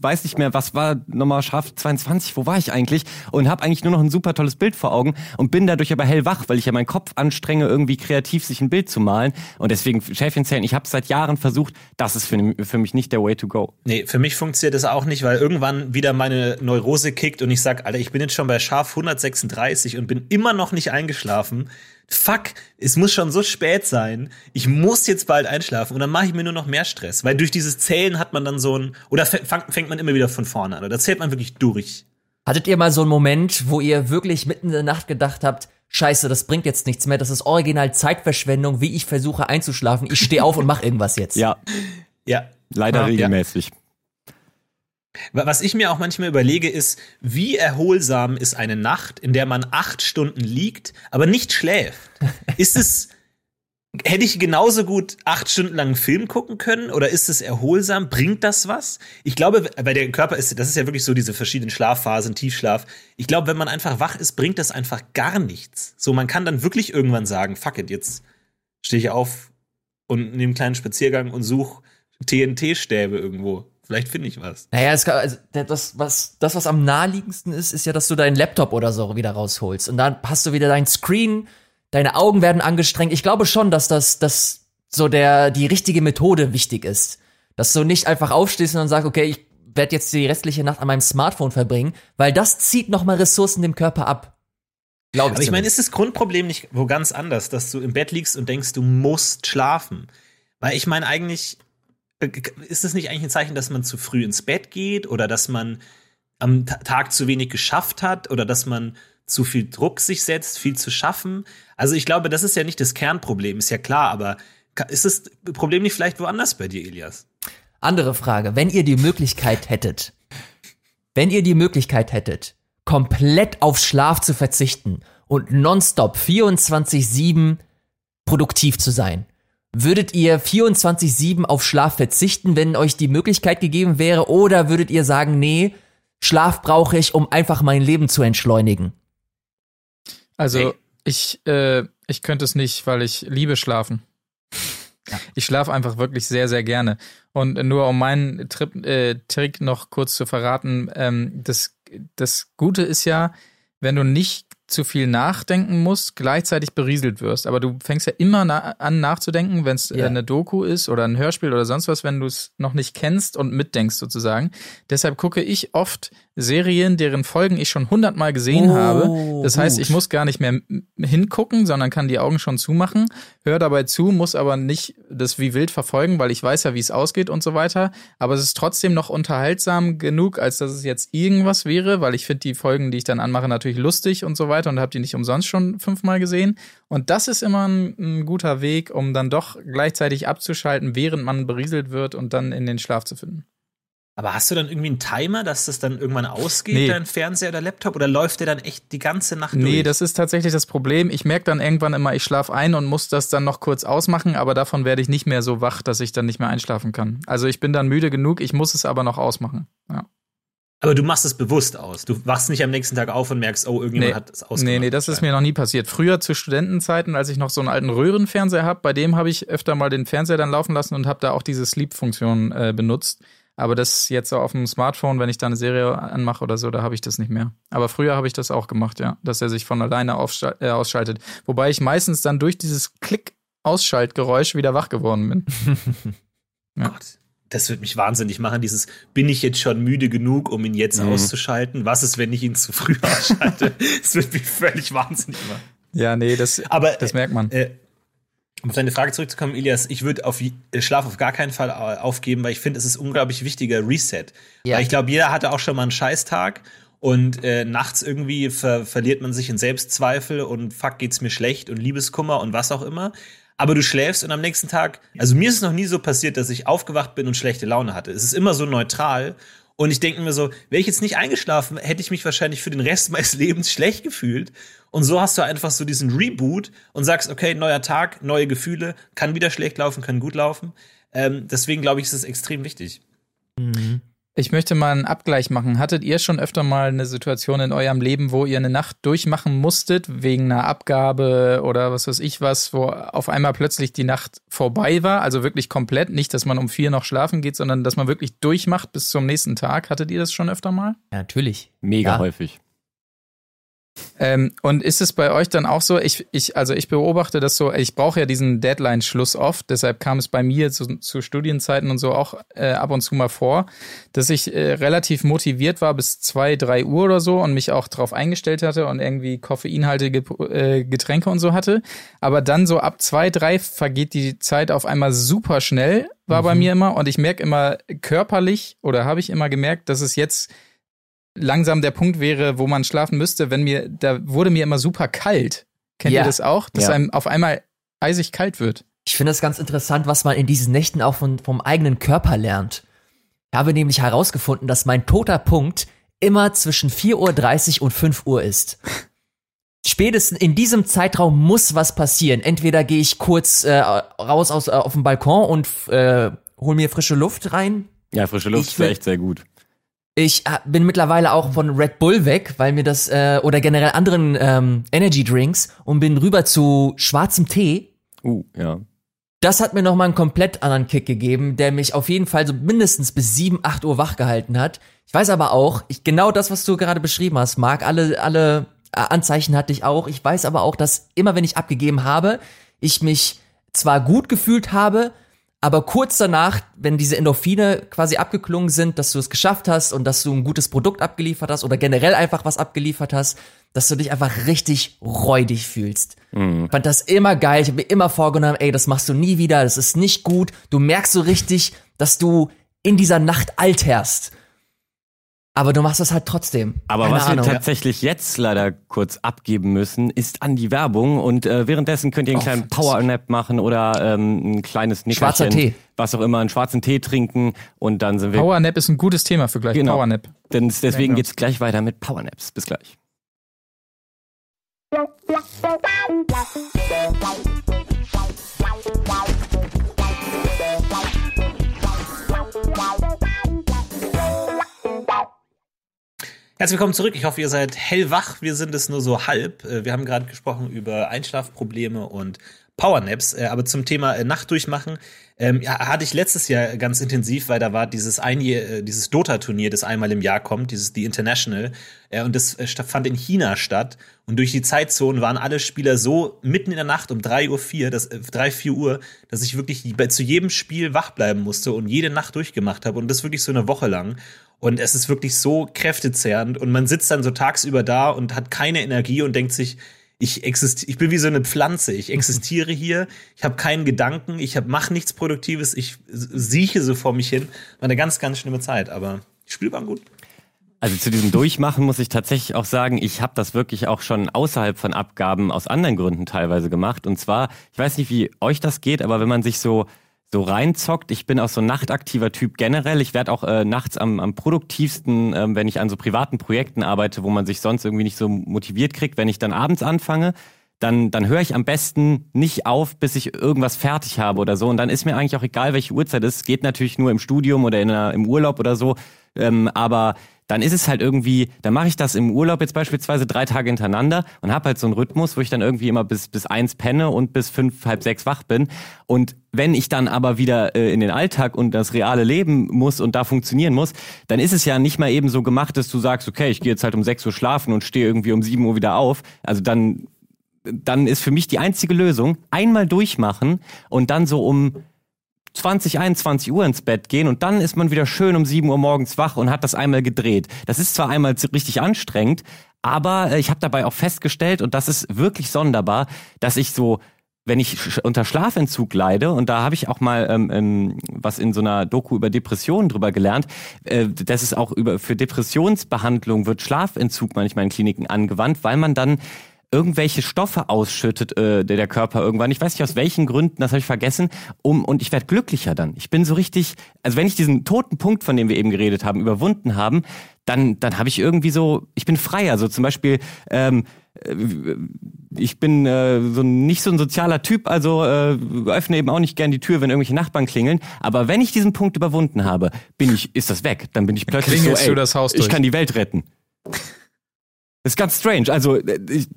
weiß nicht mehr, was war nochmal Schaf 22, wo war ich eigentlich? Und habe eigentlich nur noch ein super tolles Bild vor Augen und bin dadurch aber hellwach, weil ich ja meinen Kopf anstrenge, irgendwie kreativ sich ein Bild zu malen. Und deswegen Schäfchenzählen, ich habe seit Jahren versucht, das ist für, für mich nicht der Way to go. Nee, für mich funktioniert das auch nicht, weil irgendwann wieder meine Neurose kickt und ich sag, Alter, ich bin jetzt schon bei Schaf 136 und bin immer noch nicht eingeschlafen. Fuck, es muss schon so spät sein. Ich muss jetzt bald einschlafen und dann mache ich mir nur noch mehr Stress, weil durch dieses Zählen hat man dann so ein oder fängt, fängt man immer wieder von vorne an. Oder zählt man wirklich durch. Hattet ihr mal so einen Moment, wo ihr wirklich mitten in der Nacht gedacht habt, Scheiße, das bringt jetzt nichts mehr, das ist original Zeitverschwendung, wie ich versuche einzuschlafen. Ich stehe auf und mach irgendwas jetzt. Ja, Ja, leider Ja. regelmäßig. Was ich mir auch manchmal überlege, ist, wie erholsam ist eine Nacht, in der man acht Stunden liegt, aber nicht schläft? <laughs> Ist es, hätte ich genauso gut acht Stunden lang einen Film gucken können oder ist es erholsam? Bringt das was? Ich glaube, weil der Körper ist, das ist ja wirklich so diese verschiedenen Schlafphasen, Tiefschlaf. Ich glaube, wenn man einfach wach ist, bringt das einfach gar nichts. So, man kann dann wirklich irgendwann sagen, fuck it, jetzt stehe ich auf und nehme einen kleinen Spaziergang und suche TNT-Stäbe irgendwo. Vielleicht finde ich was. Naja, es kann, also, das, was, das, was am naheliegendsten ist, ist ja, dass du deinen Laptop oder so wieder rausholst. Und dann hast du wieder dein Screen, deine Augen werden angestrengt. Ich glaube schon, dass das, dass so der, die richtige Methode wichtig ist. Dass du nicht einfach aufstehst und dann sagst, okay, ich werde jetzt die restliche Nacht an meinem Smartphone verbringen, weil das zieht nochmal Ressourcen dem Körper ab. Glaube ich. Aber ich meine, ist das Grundproblem nicht wo ganz anders, dass du im Bett liegst und denkst, du musst schlafen? Weil ich meine, eigentlich ist es nicht eigentlich ein Zeichen, dass man zu früh ins Bett geht oder dass man am Ta- Tag zu wenig geschafft hat oder dass man zu viel Druck sich setzt, viel zu schaffen? Also ich glaube, das ist ja nicht das Kernproblem, ist ja klar, aber ist das Problem nicht vielleicht woanders bei dir, Elias? Andere Frage. Wenn ihr die Möglichkeit hättet, wenn ihr die Möglichkeit hättet, komplett auf Schlaf zu verzichten und nonstop 24-7 produktiv zu sein, würdet ihr 24-7 auf Schlaf verzichten, wenn euch die Möglichkeit gegeben wäre, oder würdet ihr sagen, nee, Schlaf brauche ich, um einfach mein Leben zu entschleunigen? Also Hey. ich, äh, ich könnte es nicht, weil ich liebe schlafen. Ich schlafe einfach wirklich sehr, sehr gerne. Und nur um meinen Trip, äh, Trick noch kurz zu verraten, ähm, das, das Gute ist ja, wenn du nicht zu viel nachdenken musst, gleichzeitig berieselt wirst. Aber du fängst ja immer na an nachzudenken, wenn es Ja. äh, eine Doku ist oder ein Hörspiel oder sonst was, wenn du es noch nicht kennst und mitdenkst sozusagen. Deshalb gucke ich oft Serien, deren Folgen ich schon hundertmal gesehen Oh, habe. Das heißt, ich muss gar nicht mehr hingucken, sondern kann die Augen schon zumachen, höre dabei zu, muss aber nicht das wie wild verfolgen, weil ich weiß ja, wie es ausgeht und so weiter. Aber es ist trotzdem noch unterhaltsam genug, als dass es jetzt irgendwas wäre, weil ich finde die Folgen, die ich dann anmache, natürlich lustig und so weiter und habe die nicht umsonst schon fünfmal gesehen. Und das ist immer ein, ein guter Weg, um dann doch gleichzeitig abzuschalten, während man berieselt wird und dann in den Schlaf zu finden. Aber hast du dann irgendwie einen Timer, dass das dann irgendwann ausgeht, Nee. dein Fernseher oder Laptop, oder läuft der dann echt die ganze Nacht Nee, durch? das ist tatsächlich das Problem. Ich merke dann irgendwann immer, ich schlafe ein und muss das dann noch kurz ausmachen, aber davon werde ich nicht mehr so wach, dass ich dann nicht mehr einschlafen kann. Also ich bin dann müde genug, ich muss es aber noch ausmachen. Ja. Aber du machst es bewusst aus. Du wachst nicht am nächsten Tag auf und merkst, oh, irgendjemand Nee, hat es ausgemacht. nee, nee, das ist mir noch nie passiert. Früher zu Studentenzeiten, als ich noch so einen alten Röhrenfernseher habe, bei dem habe ich öfter mal den Fernseher dann laufen lassen und habe da auch diese Sleep-Funktion äh, benutzt. Aber das jetzt so auf dem Smartphone, wenn ich da eine Serie anmache oder so, da habe ich das nicht mehr. Aber früher habe ich das auch gemacht, ja, dass er sich von alleine äh, ausschaltet. Wobei ich meistens dann durch dieses Klick-Ausschaltgeräusch wieder wach geworden bin. <laughs> Gott, das wird mich wahnsinnig machen. Dieses, bin ich jetzt schon müde genug, um ihn jetzt Mhm. auszuschalten? Was ist, wenn ich ihn zu früh <laughs> ausschalte? das wird mich völlig wahnsinnig machen. Ja, nee, das, Aber das merkt man. Äh, Um auf deine Frage zurückzukommen, Elias, ich würde auf Schlaf auf gar keinen Fall aufgeben, weil ich finde, es ist ein unglaublich wichtiger Reset. Ja. Weil ich glaube, jeder hatte auch schon mal einen Scheißtag und äh, nachts irgendwie ver verliert man sich in Selbstzweifel und fuck, geht's mir schlecht und Liebeskummer und was auch immer. Aber du schläfst und am nächsten Tag, also mir ist es noch nie so passiert, dass ich aufgewacht bin und schlechte Laune hatte. Es ist immer so neutral. Und ich denke mir so, wäre ich jetzt nicht eingeschlafen, hätte ich mich wahrscheinlich für den Rest <laughs> meines Lebens schlecht gefühlt. Und so hast du einfach so diesen Reboot und sagst, okay, neuer Tag, neue Gefühle, kann wieder schlecht laufen, kann gut laufen. Ähm, deswegen glaube ich, ist es extrem wichtig. Mhm. Ich möchte mal einen Abgleich machen. Hattet ihr schon öfter mal eine Situation in eurem Leben, wo ihr eine Nacht durchmachen musstet, wegen einer Abgabe oder was weiß ich was, wo auf einmal plötzlich die Nacht vorbei war? Also wirklich komplett. Nicht, dass man um vier noch schlafen geht, sondern dass man wirklich durchmacht bis zum nächsten Tag. Hattet ihr das schon öfter mal? Ja, natürlich. Mega ja. häufig. Ähm, und ist es bei euch dann auch so, ich, ich, also ich beobachte das so, ich brauche ja diesen Deadline-Schluss oft, deshalb kam es bei mir zu, zu Studienzeiten und so auch äh, ab und zu mal vor, dass ich äh, relativ motiviert war bis zwei, drei Uhr oder so und mich auch darauf eingestellt hatte und irgendwie koffeinhaltige äh, Getränke und so hatte. Aber dann so ab zwei, drei vergeht die Zeit auf einmal super schnell, war mhm. bei mir immer. Und ich merke immer körperlich oder habe ich immer gemerkt, dass es jetzt langsam der Punkt wäre, wo man schlafen müsste, wenn mir, da wurde mir immer super kalt. Kennt ja. ihr das auch? Dass ja. einem auf einmal eisig kalt wird. Ich finde es ganz interessant, was man in diesen Nächten auch von, vom eigenen Körper lernt. Ich habe nämlich herausgefunden, dass mein toter Punkt immer zwischen 4.30 Uhr und 5 Uhr ist. Spätestens in diesem Zeitraum muss was passieren. Entweder gehe ich kurz äh, raus aus, äh, auf den Balkon und äh, hol mir frische Luft rein. Ja, frische Luft ich ist echt sehr gut. Ich äh, bin mittlerweile auch von Red Bull weg, weil mir das äh, oder generell anderen ähm, Energy Drinks und bin rüber zu schwarzem Tee. Uh, ja. Das hat mir noch mal einen komplett anderen Kick gegeben, der mich auf jeden Fall so mindestens bis 7, 8 Uhr wach gehalten hat. Ich weiß aber auch, ich, genau das, was du gerade beschrieben hast, Marc, alle, alle äh, Anzeichen hatte ich auch. Ich weiß aber auch, dass immer wenn ich abgegeben habe, ich mich zwar gut gefühlt habe, aber kurz danach, wenn diese Endorphine quasi abgeklungen sind, dass du es geschafft hast und dass du ein gutes Produkt abgeliefert hast oder generell einfach was abgeliefert hast, dass du dich einfach richtig räudig fühlst. Mhm. Ich fand das immer geil. Ich habe mir immer vorgenommen, ey, das machst du nie wieder, das ist nicht gut. Du merkst so richtig, dass du in dieser Nacht alterst. Aber du machst das halt trotzdem. Aber Keine was Ahnung. wir tatsächlich jetzt leider kurz abgeben müssen, ist an die Werbung. Und äh, währenddessen könnt ihr einen oh, kleinen Powernap machen oder ähm, ein kleines Nickerchen. Schwarzer Tee. Was auch immer, einen schwarzen Tee trinken. Und dann sind wir. Powernap ist ein gutes Thema für gleich. Genau. Powernap. Denn deswegen ja, geht's gleich weiter mit Powernaps. Bis gleich. Herzlich willkommen zurück. Ich hoffe, ihr seid hellwach. Wir sind es nur so halb. Äh, wir haben gerade gesprochen über Einschlafprobleme und Powernaps, äh, aber zum Thema äh, Nacht durchmachen ähm, hatte ich letztes Jahr ganz intensiv, weil da war dieses dieses Dota-Turnier, das einmal im Jahr kommt, dieses The International, und das fand in China statt. Und durch die Zeitzonen waren alle Spieler so mitten in der Nacht um 3 Uhr 4, das, äh, 3, 4 Uhr, dass ich wirklich zu jedem Spiel wach bleiben musste und jede Nacht durchgemacht habe und das wirklich so eine Woche lang. Und es ist wirklich so kräftezehrend und man sitzt dann so tagsüber da und hat keine Energie und denkt sich, ich existiere, ich bin wie so eine Pflanze. Ich existiere hier. Ich habe keinen Gedanken. Ich hab, mach nichts Produktives. Ich sieche so vor mich hin. War eine ganz, ganz schlimme Zeit. Aber die Spiele gut. Also zu diesem Durchmachen muss ich tatsächlich auch sagen, ich habe das wirklich auch schon außerhalb von Abgaben aus anderen Gründen teilweise gemacht. Und zwar, ich weiß nicht, wie euch das geht, aber wenn man sich so so reinzockt. Ich bin auch so ein nachtaktiver Typ generell. Ich werde auch äh, nachts am, am produktivsten, ähm, wenn ich an so privaten Projekten arbeite, wo man sich sonst irgendwie nicht so motiviert kriegt. Wenn ich dann abends anfange, dann, dann höre ich am besten nicht auf, bis ich irgendwas fertig habe oder so. Und dann ist mir eigentlich auch egal, welche Uhrzeit es ist. Geht natürlich nur im Studium oder in einer, im Urlaub oder so. Ähm, aber dann ist es halt irgendwie, dann mache ich das im Urlaub jetzt beispielsweise drei Tage hintereinander und habe halt so einen Rhythmus, wo ich dann irgendwie immer bis bis eins penne und bis fünf, halb sechs wach bin. Und wenn ich dann aber wieder äh, in den Alltag und das reale Leben muss und da funktionieren muss, dann ist es ja nicht mal eben so gemacht, dass du sagst, okay, ich gehe jetzt halt um sechs Uhr schlafen und stehe irgendwie um sieben Uhr wieder auf. Also dann dann ist für mich die einzige Lösung, einmal durchmachen und dann so um 20, 21 Uhr ins Bett gehen und dann ist man wieder schön um 7 Uhr morgens wach und hat das einmal gedreht. Das ist zwar einmal richtig anstrengend, aber äh, ich habe dabei auch festgestellt, und das ist wirklich sonderbar, dass ich so wenn ich unter Schlafentzug leide, und da habe ich auch mal ähm, ähm, was in so einer Doku über Depressionen drüber gelernt, äh, dass es auch über für Depressionsbehandlung wird Schlafentzug manchmal in Kliniken angewandt, weil man dann irgendwelche Stoffe ausschüttet, äh, der, der Körper irgendwann. Ich weiß nicht aus welchen Gründen, das habe ich vergessen. Um, und ich werde glücklicher dann. Ich bin so richtig, also wenn ich diesen toten Punkt, von dem wir eben geredet haben, überwunden haben, dann, dann habe ich irgendwie so, ich bin frei. Also zum Beispiel, ähm, äh, ich bin äh, so nicht so ein sozialer Typ, also äh, öffne eben auch nicht gern die Tür, wenn irgendwelche Nachbarn klingeln. Aber wenn ich diesen Punkt überwunden habe, bin ich, ist das weg. Dann bin ich plötzlich so, ey, du das Haus durch. ich kann die Welt retten. Das ist ganz strange. Also äh, ich,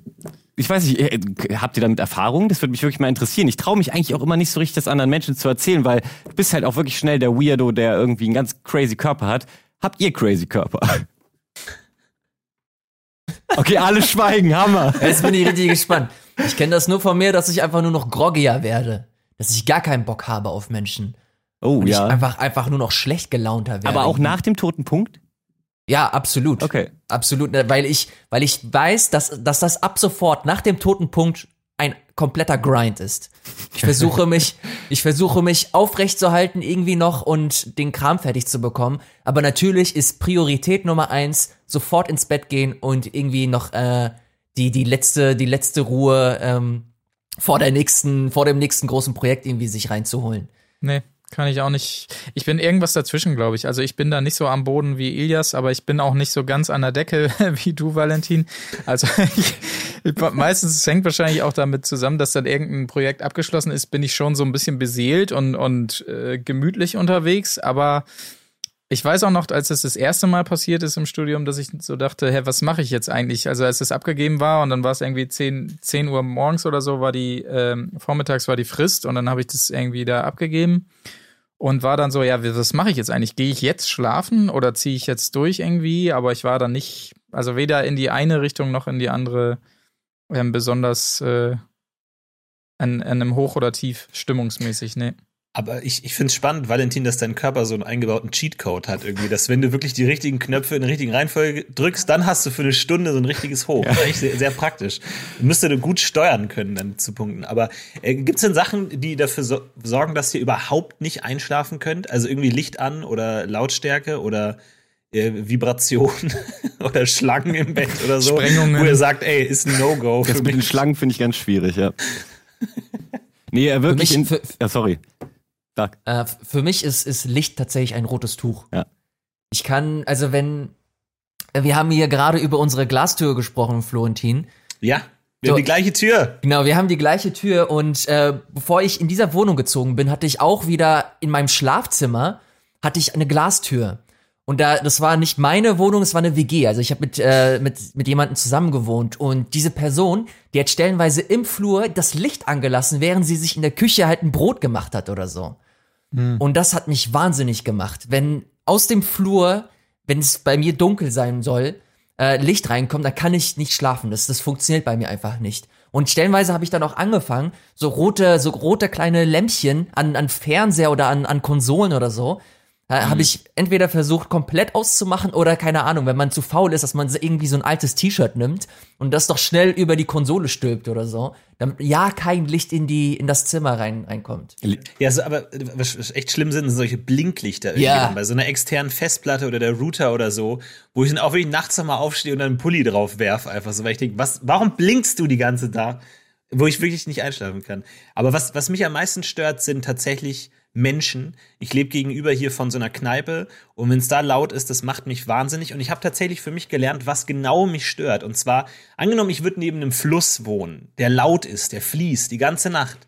ich weiß nicht, äh, habt ihr damit Erfahrung? Das würde mich wirklich mal interessieren. Ich traue mich eigentlich auch immer nicht so richtig, das anderen Menschen zu erzählen, weil du bist halt auch wirklich schnell der Weirdo, der irgendwie einen ganz crazy Körper hat. Habt ihr crazy Körper? <laughs> Okay, alle schweigen, Hammer. Jetzt bin ich richtig gespannt. Ich kenne das nur von mir, dass ich einfach nur noch groggier werde. Dass ich gar keinen Bock habe auf Menschen. Oh Und ja. ich einfach, einfach nur noch schlecht gelaunter werde. Aber auch nach dem toten Punkt? Ja, absolut. Okay. Absolut, ne, weil ich, weil ich weiß, dass, dass das ab sofort nach dem toten Punkt ein kompletter Grind ist. Ich versuche <laughs> mich, ich versuche mich aufrechtzuerhalten irgendwie noch und den Kram fertig zu bekommen. Aber natürlich ist Priorität Nummer eins sofort ins Bett gehen und irgendwie noch äh, die die letzte die letzte Ruhe ähm, vor der nächsten vor dem nächsten großen Projekt irgendwie sich reinzuholen. Nee, kann ich auch nicht. Ich bin irgendwas dazwischen, glaube ich. Also ich bin da nicht so am Boden wie Ilias, aber ich bin auch nicht so ganz an der Decke <laughs> wie du, Valentin. Also <laughs> ich, meistens hängt wahrscheinlich auch damit zusammen, dass dann irgendein Projekt abgeschlossen ist, bin ich schon so ein bisschen beseelt und, und äh, gemütlich unterwegs. Aber ich weiß auch noch, als es das erste Mal passiert ist im Studium, dass ich so dachte, hä, was mache ich jetzt eigentlich? Also als es abgegeben war und dann war es irgendwie 10, 10 Uhr morgens oder so, war die, ähm, vormittags war die Frist und dann habe ich das irgendwie da abgegeben und war dann so, ja, was mache ich jetzt eigentlich? Gehe ich jetzt schlafen oder ziehe ich jetzt durch irgendwie? Aber ich war dann nicht, also weder in die eine Richtung noch in die andere ähm, besonders äh, an, an einem Hoch oder Tief stimmungsmäßig, nee. Aber ich, ich finde es spannend, Valentin, dass dein Körper so einen eingebauten Cheatcode hat irgendwie, dass wenn du wirklich die richtigen Knöpfe in der richtigen Reihenfolge drückst, dann hast du für eine Stunde so ein richtiges Hoch. Ja. Eigentlich sehr, sehr praktisch. Müsste du gut steuern können dann zu Punkten. Aber äh, gibt es denn Sachen, die dafür so sorgen, dass ihr überhaupt nicht einschlafen könnt? Also irgendwie Licht an oder Lautstärke oder äh, Vibration <laughs> oder Schlangen im Bett oder so, Sprengungen. wo ihr sagt, ey, ist ein No-Go Das mit den. Schlangen finde ich ganz schwierig, ja. Nee, äh, wirklich. Für mich- in, ja, sorry. Sag. Äh, für mich ist, ist Licht tatsächlich ein rotes Tuch. Ja. Ich kann, also wenn, äh, wir haben hier gerade über unsere Glastür gesprochen, Florentin. Ja, wir So. haben die gleiche Tür. Genau, wir haben die gleiche Tür und äh, bevor ich in dieser Wohnung gezogen bin, hatte ich auch wieder in meinem Schlafzimmer hatte ich eine Glastür. Und da, das war nicht meine Wohnung, es war eine WG. Also ich habe mit, äh, mit, mit jemandem zusammen gewohnt. Und diese Person, die hat stellenweise im Flur das Licht angelassen, während sie sich in der Küche halt ein Brot gemacht hat oder so. Und das hat mich wahnsinnig gemacht. Wenn aus dem Flur, wenn es bei mir dunkel sein soll, äh, Licht reinkommt, dann kann ich nicht schlafen. Das, das funktioniert bei mir einfach nicht. Und stellenweise habe ich dann auch angefangen, so rote, so rote kleine Lämpchen an, an Fernseher oder an, an Konsolen oder so, habe ich entweder versucht, komplett auszumachen oder keine Ahnung, wenn man zu faul ist, dass man irgendwie so ein altes T-Shirt nimmt und das doch schnell über die Konsole stülpt oder so, damit ja kein Licht in die in das Zimmer rein reinkommt. Ja, so, aber was echt schlimm sind, sind solche Blinklichter irgendwie Ja. bei so einer externen Festplatte oder der Router oder so, wo ich dann auch wirklich nachts nochmal aufstehe und dann einen Pulli drauf werfe, einfach so, weil ich denke, was, warum blinkst du die ganze da? Wo ich wirklich nicht einschlafen kann. Aber was, was mich am meisten stört, sind tatsächlich Menschen. Ich lebe gegenüber hier von so einer Kneipe und wenn es da laut ist, das macht mich wahnsinnig. Und ich habe tatsächlich für mich gelernt, was genau mich stört. Und zwar, angenommen, ich würde neben einem Fluss wohnen, der laut ist, der fließt die ganze Nacht.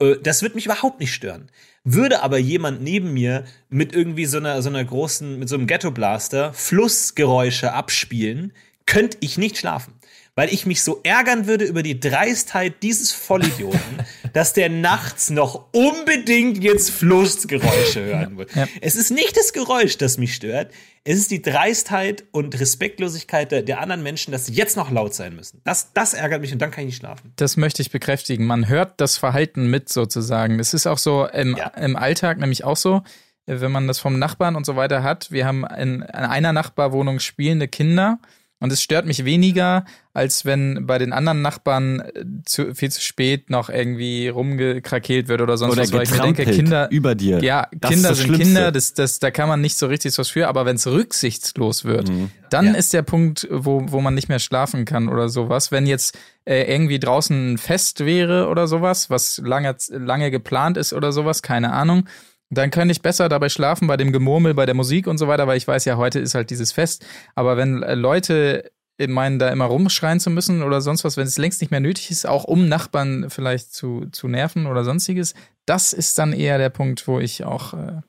Äh, das wird mich überhaupt nicht stören. Würde aber jemand neben mir mit irgendwie so einer, so einer großen, mit so einem Ghetto-Blaster Flussgeräusche abspielen, könnte ich nicht schlafen. Weil ich mich so ärgern würde über die Dreistheit dieses Vollidioten, <laughs> dass der nachts noch unbedingt jetzt Flussgeräusche hören will. Ja. Es ist nicht das Geräusch, das mich stört. Es ist die Dreistheit und Respektlosigkeit der, der anderen Menschen, dass sie jetzt noch laut sein müssen. Das, das ärgert mich und dann kann ich nicht schlafen. Das möchte ich bekräftigen. Man hört das Verhalten mit sozusagen. Das ist auch so im, Ja. im Alltag nämlich auch so, wenn man das vom Nachbarn und so weiter hat. Wir haben in, in einer Nachbarwohnung spielende Kinder Und es stört mich weniger, als wenn bei den anderen Nachbarn äh, zu, viel zu spät noch irgendwie rumgekrakeelt wird oder sonst Oder was, weil ich mir denke, Kinder, über dir. ja, Das Kinder sind Schlimmste. Kinder, das, das, da kann man nicht so richtig was für, aber wenn es rücksichtslos wird, Mhm. dann Ja. ist der Punkt, wo, wo man nicht mehr schlafen kann oder sowas. Wenn jetzt äh, irgendwie draußen ein Fest wäre oder sowas, was lange, lange geplant ist oder sowas, keine Ahnung, dann könnte ich besser dabei schlafen bei dem Gemurmel, bei der Musik und so weiter, weil ich weiß ja, heute ist halt dieses Fest. Aber wenn äh, Leute meinen, da immer rumschreien zu müssen oder sonst was, wenn es längst nicht mehr nötig ist, auch um Nachbarn vielleicht zu, zu nerven oder sonstiges, das ist dann eher der Punkt, wo ich auch, äh,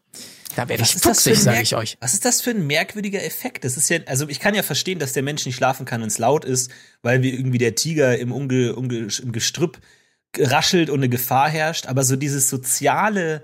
da werde ich fuchsig, sage ich euch. Was ist das für ein merkwürdiger Effekt? Das ist ja, also ich kann ja verstehen, dass der Mensch nicht schlafen kann, wenn es laut ist, weil wie irgendwie der Tiger im, Unge, Unge, im Gestrüpp raschelt und eine Gefahr herrscht. Aber so dieses soziale,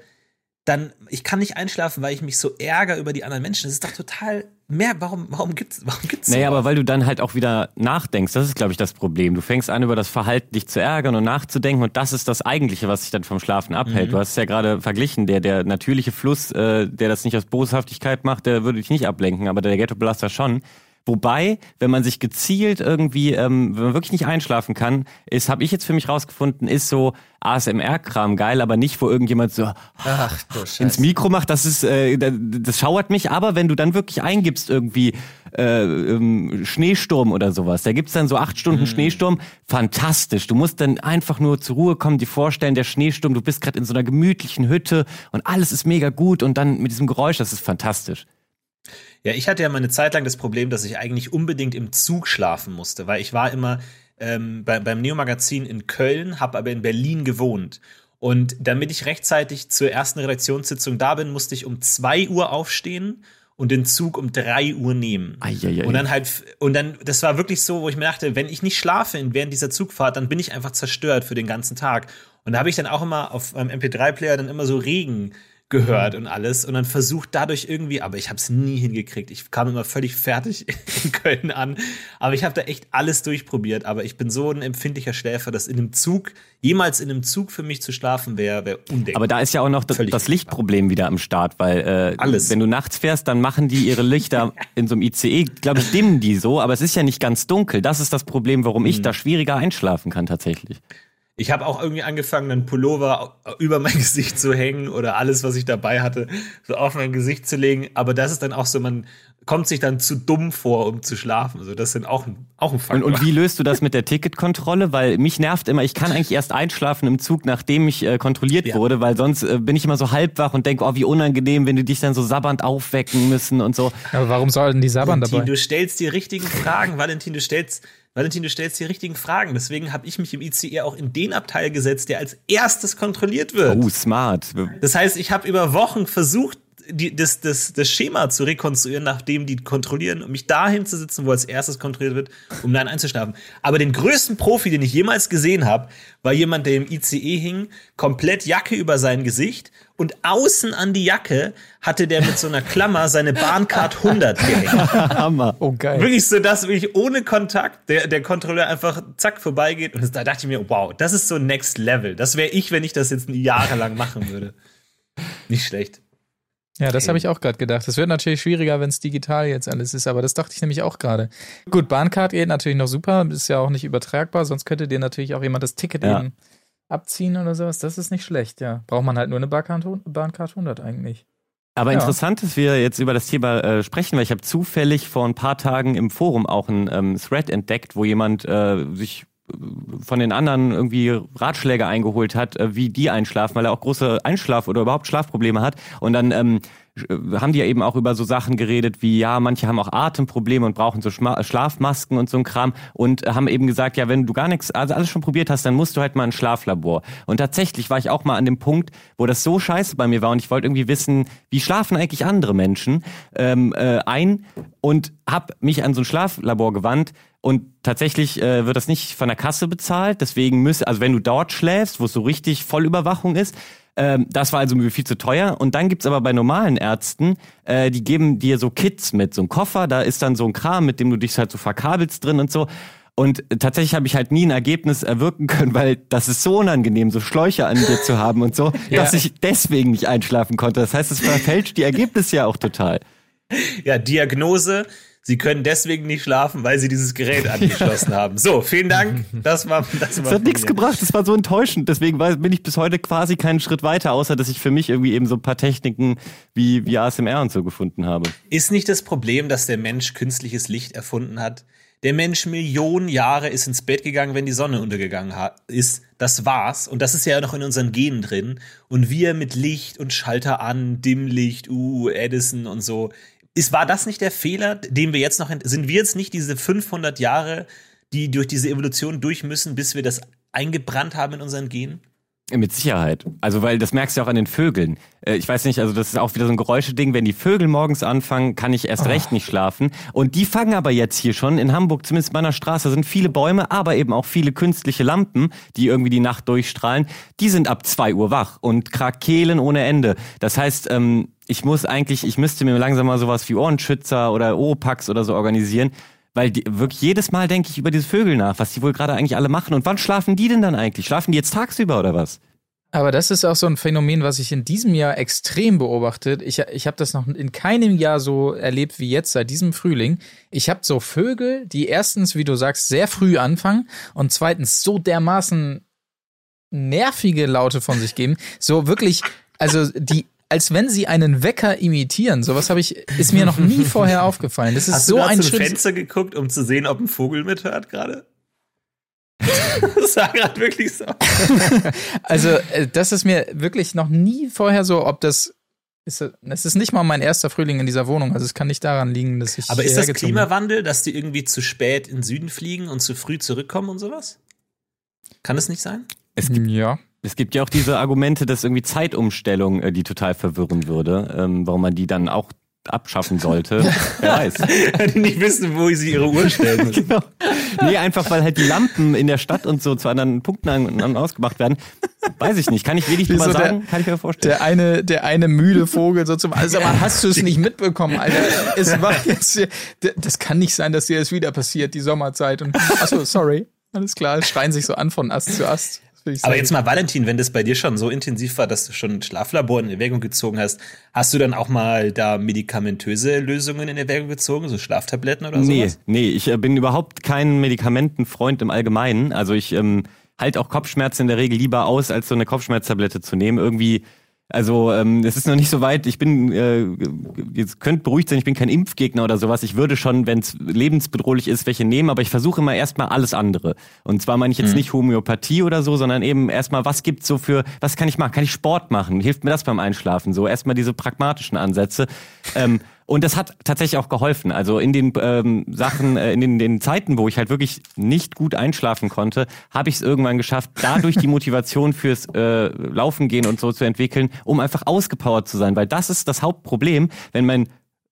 dann, ich kann nicht einschlafen, weil ich mich so ärgere über die anderen Menschen. Das ist doch total mehr. Warum, warum gibt's, warum gibt's Naja, sowas? aber weil du dann halt auch wieder nachdenkst, das ist, glaube ich, das Problem. Du fängst an, über das Verhalten dich zu ärgern und nachzudenken und das ist das Eigentliche, was dich dann vom Schlafen abhält. Du hast es ja gerade verglichen, der, der natürliche Fluss, äh, der das nicht aus Boshaftigkeit macht, der würde dich nicht ablenken, aber der Ghetto-Blaster schon. Wobei, wenn man sich gezielt irgendwie, ähm, wenn man wirklich nicht einschlafen kann, ist, habe ich jetzt für mich rausgefunden, ist so ASMR-Kram geil, aber nicht, wo irgendjemand so Ach <laughs> ins Mikro macht, das ist, äh, da- das schauert mich, aber wenn du dann wirklich eingibst, irgendwie äh, ähm, Schneesturm oder sowas, da gibt's dann so acht Stunden Schneesturm, fantastisch. Du musst dann einfach nur zur Ruhe kommen, dir vorstellen, der Schneesturm, du bist gerade in so einer gemütlichen Hütte und alles ist mega gut und dann mit diesem Geräusch, das ist fantastisch. Ja, ich hatte ja mal eine Zeit lang das Problem, dass ich eigentlich unbedingt im Zug schlafen musste, weil ich war immer ähm, bei, beim Neo-Magazin in Köln, habe aber in Berlin gewohnt. Und damit ich rechtzeitig zur ersten Redaktionssitzung da bin, musste ich um 2 Uhr aufstehen und den Zug um 3 Uhr nehmen. Eieiei. Und dann halt, und dann, das war wirklich so, wo ich mir dachte, wenn ich nicht schlafe während dieser Zugfahrt, dann bin ich einfach zerstört für den ganzen Tag. Und da habe ich dann auch immer auf meinem MP3-Player dann immer so Regen gehört und alles und dann versucht dadurch irgendwie, aber ich habe es nie hingekriegt. Ich kam immer völlig fertig <laughs> in Köln an, aber ich habe da echt alles durchprobiert. Aber ich bin so ein empfindlicher Schläfer, dass in einem Zug, jemals in einem Zug für mich zu schlafen wäre, wäre undenkbar. Aber da ist ja auch noch das, das Lichtproblem wieder am Start, weil äh, Alles. wenn du nachts fährst, dann machen die ihre Lichter <laughs> in so einem ICE, glaube ich, dimmen die so, aber es ist ja nicht ganz dunkel. Das ist das Problem, warum Mhm. ich da schwieriger einschlafen kann tatsächlich. Ich habe auch irgendwie angefangen, einen Pullover über mein <laughs> Gesicht zu hängen oder alles, was ich dabei hatte, so auf mein Gesicht zu legen. Aber das ist dann auch so, man kommt sich dann zu dumm vor, um zu schlafen. Also das sind auch, ein- auch ein Und, Faktor. und wie löst du das mit der Ticketkontrolle? Weil mich nervt immer, ich kann eigentlich erst einschlafen im Zug, nachdem ich äh, kontrolliert Ja. wurde, weil sonst äh, bin ich immer so halbwach und denke, oh, wie unangenehm, wenn die dich dann so sabbernd aufwecken müssen und so. Aber warum sollten die sabbern Valentin, dabei? du stellst die richtigen Fragen. Valentin, du stellst, Valentin, du stellst die richtigen Fragen. Deswegen habe ich mich im ICE auch in den Abteil gesetzt, der als erstes kontrolliert wird. Oh, smart. Das heißt, ich habe über Wochen versucht, die, das, das, das Schema zu rekonstruieren, nachdem die kontrollieren, um mich dahin zu sitzen, wo als erstes kontrolliert wird, um dann einzuschlafen. Aber den größten Profi, den ich jemals gesehen habe, war jemand, der im ICE hing, komplett Jacke über sein Gesicht und außen an die Jacke hatte der mit so einer Klammer seine Bahncard 100 gehängt. <laughs> Hammer. Oh, geil. Wirklich so, dass wirklich ohne Kontakt der, der Kontrolleur einfach zack vorbeigeht. Und da dachte ich mir, wow, das ist so Next Level. Das wäre ich, wenn ich das jetzt jahrelang machen würde. Nicht schlecht. Ja, das habe ich auch gerade gedacht. Es wird natürlich schwieriger, wenn es digital jetzt alles ist, aber das dachte ich nämlich auch gerade. Gut, Bahncard geht natürlich noch super, ist ja auch nicht übertragbar, sonst könnte dir natürlich auch jemand das Ticket Ja. eben abziehen oder sowas. Das ist nicht schlecht, ja. Braucht man halt nur eine Bahncard, Bahncard 100 eigentlich. Aber Ja. interessant, dass wir jetzt über das Thema äh, sprechen, weil ich habe zufällig vor ein paar Tagen im Forum auch einen ähm, Thread entdeckt, wo jemand äh, sich von den anderen irgendwie Ratschläge eingeholt hat, äh, wie die einschlafen, weil er auch große Einschlaf- oder überhaupt Schlafprobleme hat. Und dann ähm, äh, haben die ja eben auch über so Sachen geredet, wie ja, manche haben auch Atemprobleme und brauchen so Schlafmasken und so ein Kram und äh, haben eben gesagt, ja, wenn du gar nichts, also alles schon probiert hast, dann musst du halt mal ein Schlaflabor. Und tatsächlich war ich auch mal an dem Punkt, wo das so scheiße bei mir war und ich wollte irgendwie wissen, wie schlafen eigentlich andere Menschen ähm, äh, ein und habe mich an so ein Schlaflabor gewandt und tatsächlich äh, wird das nicht von der Kasse bezahlt, deswegen müsste, also wenn du dort schläfst, wo es so richtig Vollüberwachung ist, ähm, das war also mir viel zu teuer. Und dann gibt's aber bei normalen Ärzten, äh, die geben dir so Kits mit, so ein Koffer, da ist dann so ein Kram, mit dem du dich halt so verkabelst drin und so. Und tatsächlich habe ich halt nie ein Ergebnis erwirken <laughs> können, weil das ist so unangenehm, so Schläuche an dir zu haben und so, <laughs> Ja. dass ich deswegen nicht einschlafen konnte. Das heißt, es verfälscht die Ergebnisse ja auch total. Ja, Diagnose: Sie können deswegen nicht schlafen, weil sie dieses Gerät angeschlossen <laughs> haben. So, vielen Dank. Das war das, war das hat nichts gebracht, das war so enttäuschend. Deswegen bin ich bis heute quasi keinen Schritt weiter, außer dass ich für mich irgendwie eben so ein paar Techniken wie, wie ASMR und so gefunden habe. Ist nicht das Problem, dass der Mensch künstliches Licht erfunden hat? Der Mensch Millionen Jahre ist ins Bett gegangen, wenn die Sonne untergegangen ist. Das war's. Und das ist ja noch in unseren Genen drin. Und wir mit Licht und Schalter an, Dimmlicht, uh, Edison und so. Ist, war das nicht der Fehler, den wir jetzt noch, sind wir jetzt nicht diese 500 Jahre, die durch diese Evolution durch müssen, bis wir das eingebrannt haben in unseren Genen? Mit Sicherheit. Also, weil das merkst du auch an den Vögeln. Äh, ich weiß nicht, also das ist auch wieder so ein Geräuscheding. Wenn die Vögel morgens anfangen, kann ich erst oh. recht nicht schlafen. Und die fangen aber jetzt hier schon in Hamburg, zumindest in meiner Straße, sind viele Bäume, aber eben auch viele künstliche Lampen, die irgendwie die Nacht durchstrahlen. Die sind ab zwei Uhr wach und krakehlen ohne Ende. Das heißt, ähm, ich muss eigentlich, ich müsste mir langsam mal sowas wie Ohrenschützer oder Oropax oder so organisieren, weil die, wirklich jedes Mal denke ich über diese Vögel nach, was die wohl gerade eigentlich alle machen. Und wann schlafen die denn dann eigentlich? Schlafen die jetzt tagsüber oder was? Aber das ist auch so ein Phänomen, was ich in diesem Jahr extrem beobachtet. Ich, ich habe das noch in keinem Jahr so erlebt wie jetzt, seit diesem Frühling. Ich habe so Vögel, die erstens, wie du sagst, sehr früh anfangen und zweitens so dermaßen nervige Laute von sich geben. So wirklich, also die als wenn sie einen Wecker imitieren. Sowas habe ich, ist mir noch nie vorher <laughs> aufgefallen. Das ist Hast so du ein Schritt. Fenster geguckt, um zu sehen, ob ein Vogel mithört gerade? <laughs> das war gerade wirklich so. <laughs> also, äh, das ist mir wirklich noch nie vorher so, ob das ist, es ist nicht mal mein erster Frühling in dieser Wohnung, also es kann nicht daran liegen, dass ich. Aber ist das Klimawandel, dass die irgendwie zu spät in den Süden fliegen und zu früh zurückkommen und sowas? Kann es nicht sein? Es gibt, ja. Es gibt ja auch diese Argumente, dass irgendwie Zeitumstellung äh, die total verwirren würde, ähm, warum man die dann auch abschaffen sollte. Wer weiß. <laughs> die nicht wissen, wo sie ihre Uhr stellen müssen. genau. Nee, einfach weil halt die Lampen in der Stadt und so zu anderen Punkten an, an ausgemacht werden. Weiß ich nicht. Kann ich wenig drüber so sagen? Der, Kann ich mir vorstellen. Der eine, der eine müde Vogel so zum, also aber hast du es nicht mitbekommen, Alter? Es war jetzt, das kann nicht sein, dass dir das wieder passiert, die Sommerzeit und, achso, sorry. Alles klar, schreien sich so an von Ast zu Ast. Aber jetzt mal, Valentin, wenn das bei dir schon so intensiv war, dass du schon Schlaflabor in Erwägung gezogen hast, hast du dann auch mal da medikamentöse Lösungen in Erwägung gezogen, so Schlaftabletten oder nee, sowas? Nee, ich äh, bin überhaupt kein Medikamentenfreund im Allgemeinen. Also ich ähm, halte auch Kopfschmerzen in der Regel lieber aus, als so eine Kopfschmerztablette zu nehmen. Irgendwie also ähm, es ist noch nicht so weit. Ich bin, äh, jetzt könnt beruhigt sein, ich bin kein Impfgegner oder sowas. Ich würde schon, wenn es lebensbedrohlich ist, welche nehmen, aber ich versuche immer erstmal alles andere. Und zwar meine ich jetzt mhm. nicht Homöopathie oder so, sondern eben erstmal, was gibt's so für, was kann ich machen? Kann ich Sport machen? Hilft mir das beim Einschlafen? So erstmal diese pragmatischen Ansätze. Ähm, und das hat tatsächlich auch geholfen. Also in den ähm, Sachen, äh, in den, den Zeiten, wo ich halt wirklich nicht gut einschlafen konnte, habe ich es irgendwann geschafft, dadurch die Motivation fürs äh, Laufen gehen und so zu entwickeln, um einfach ausgepowert zu sein. Weil das ist das Hauptproblem, wenn mein,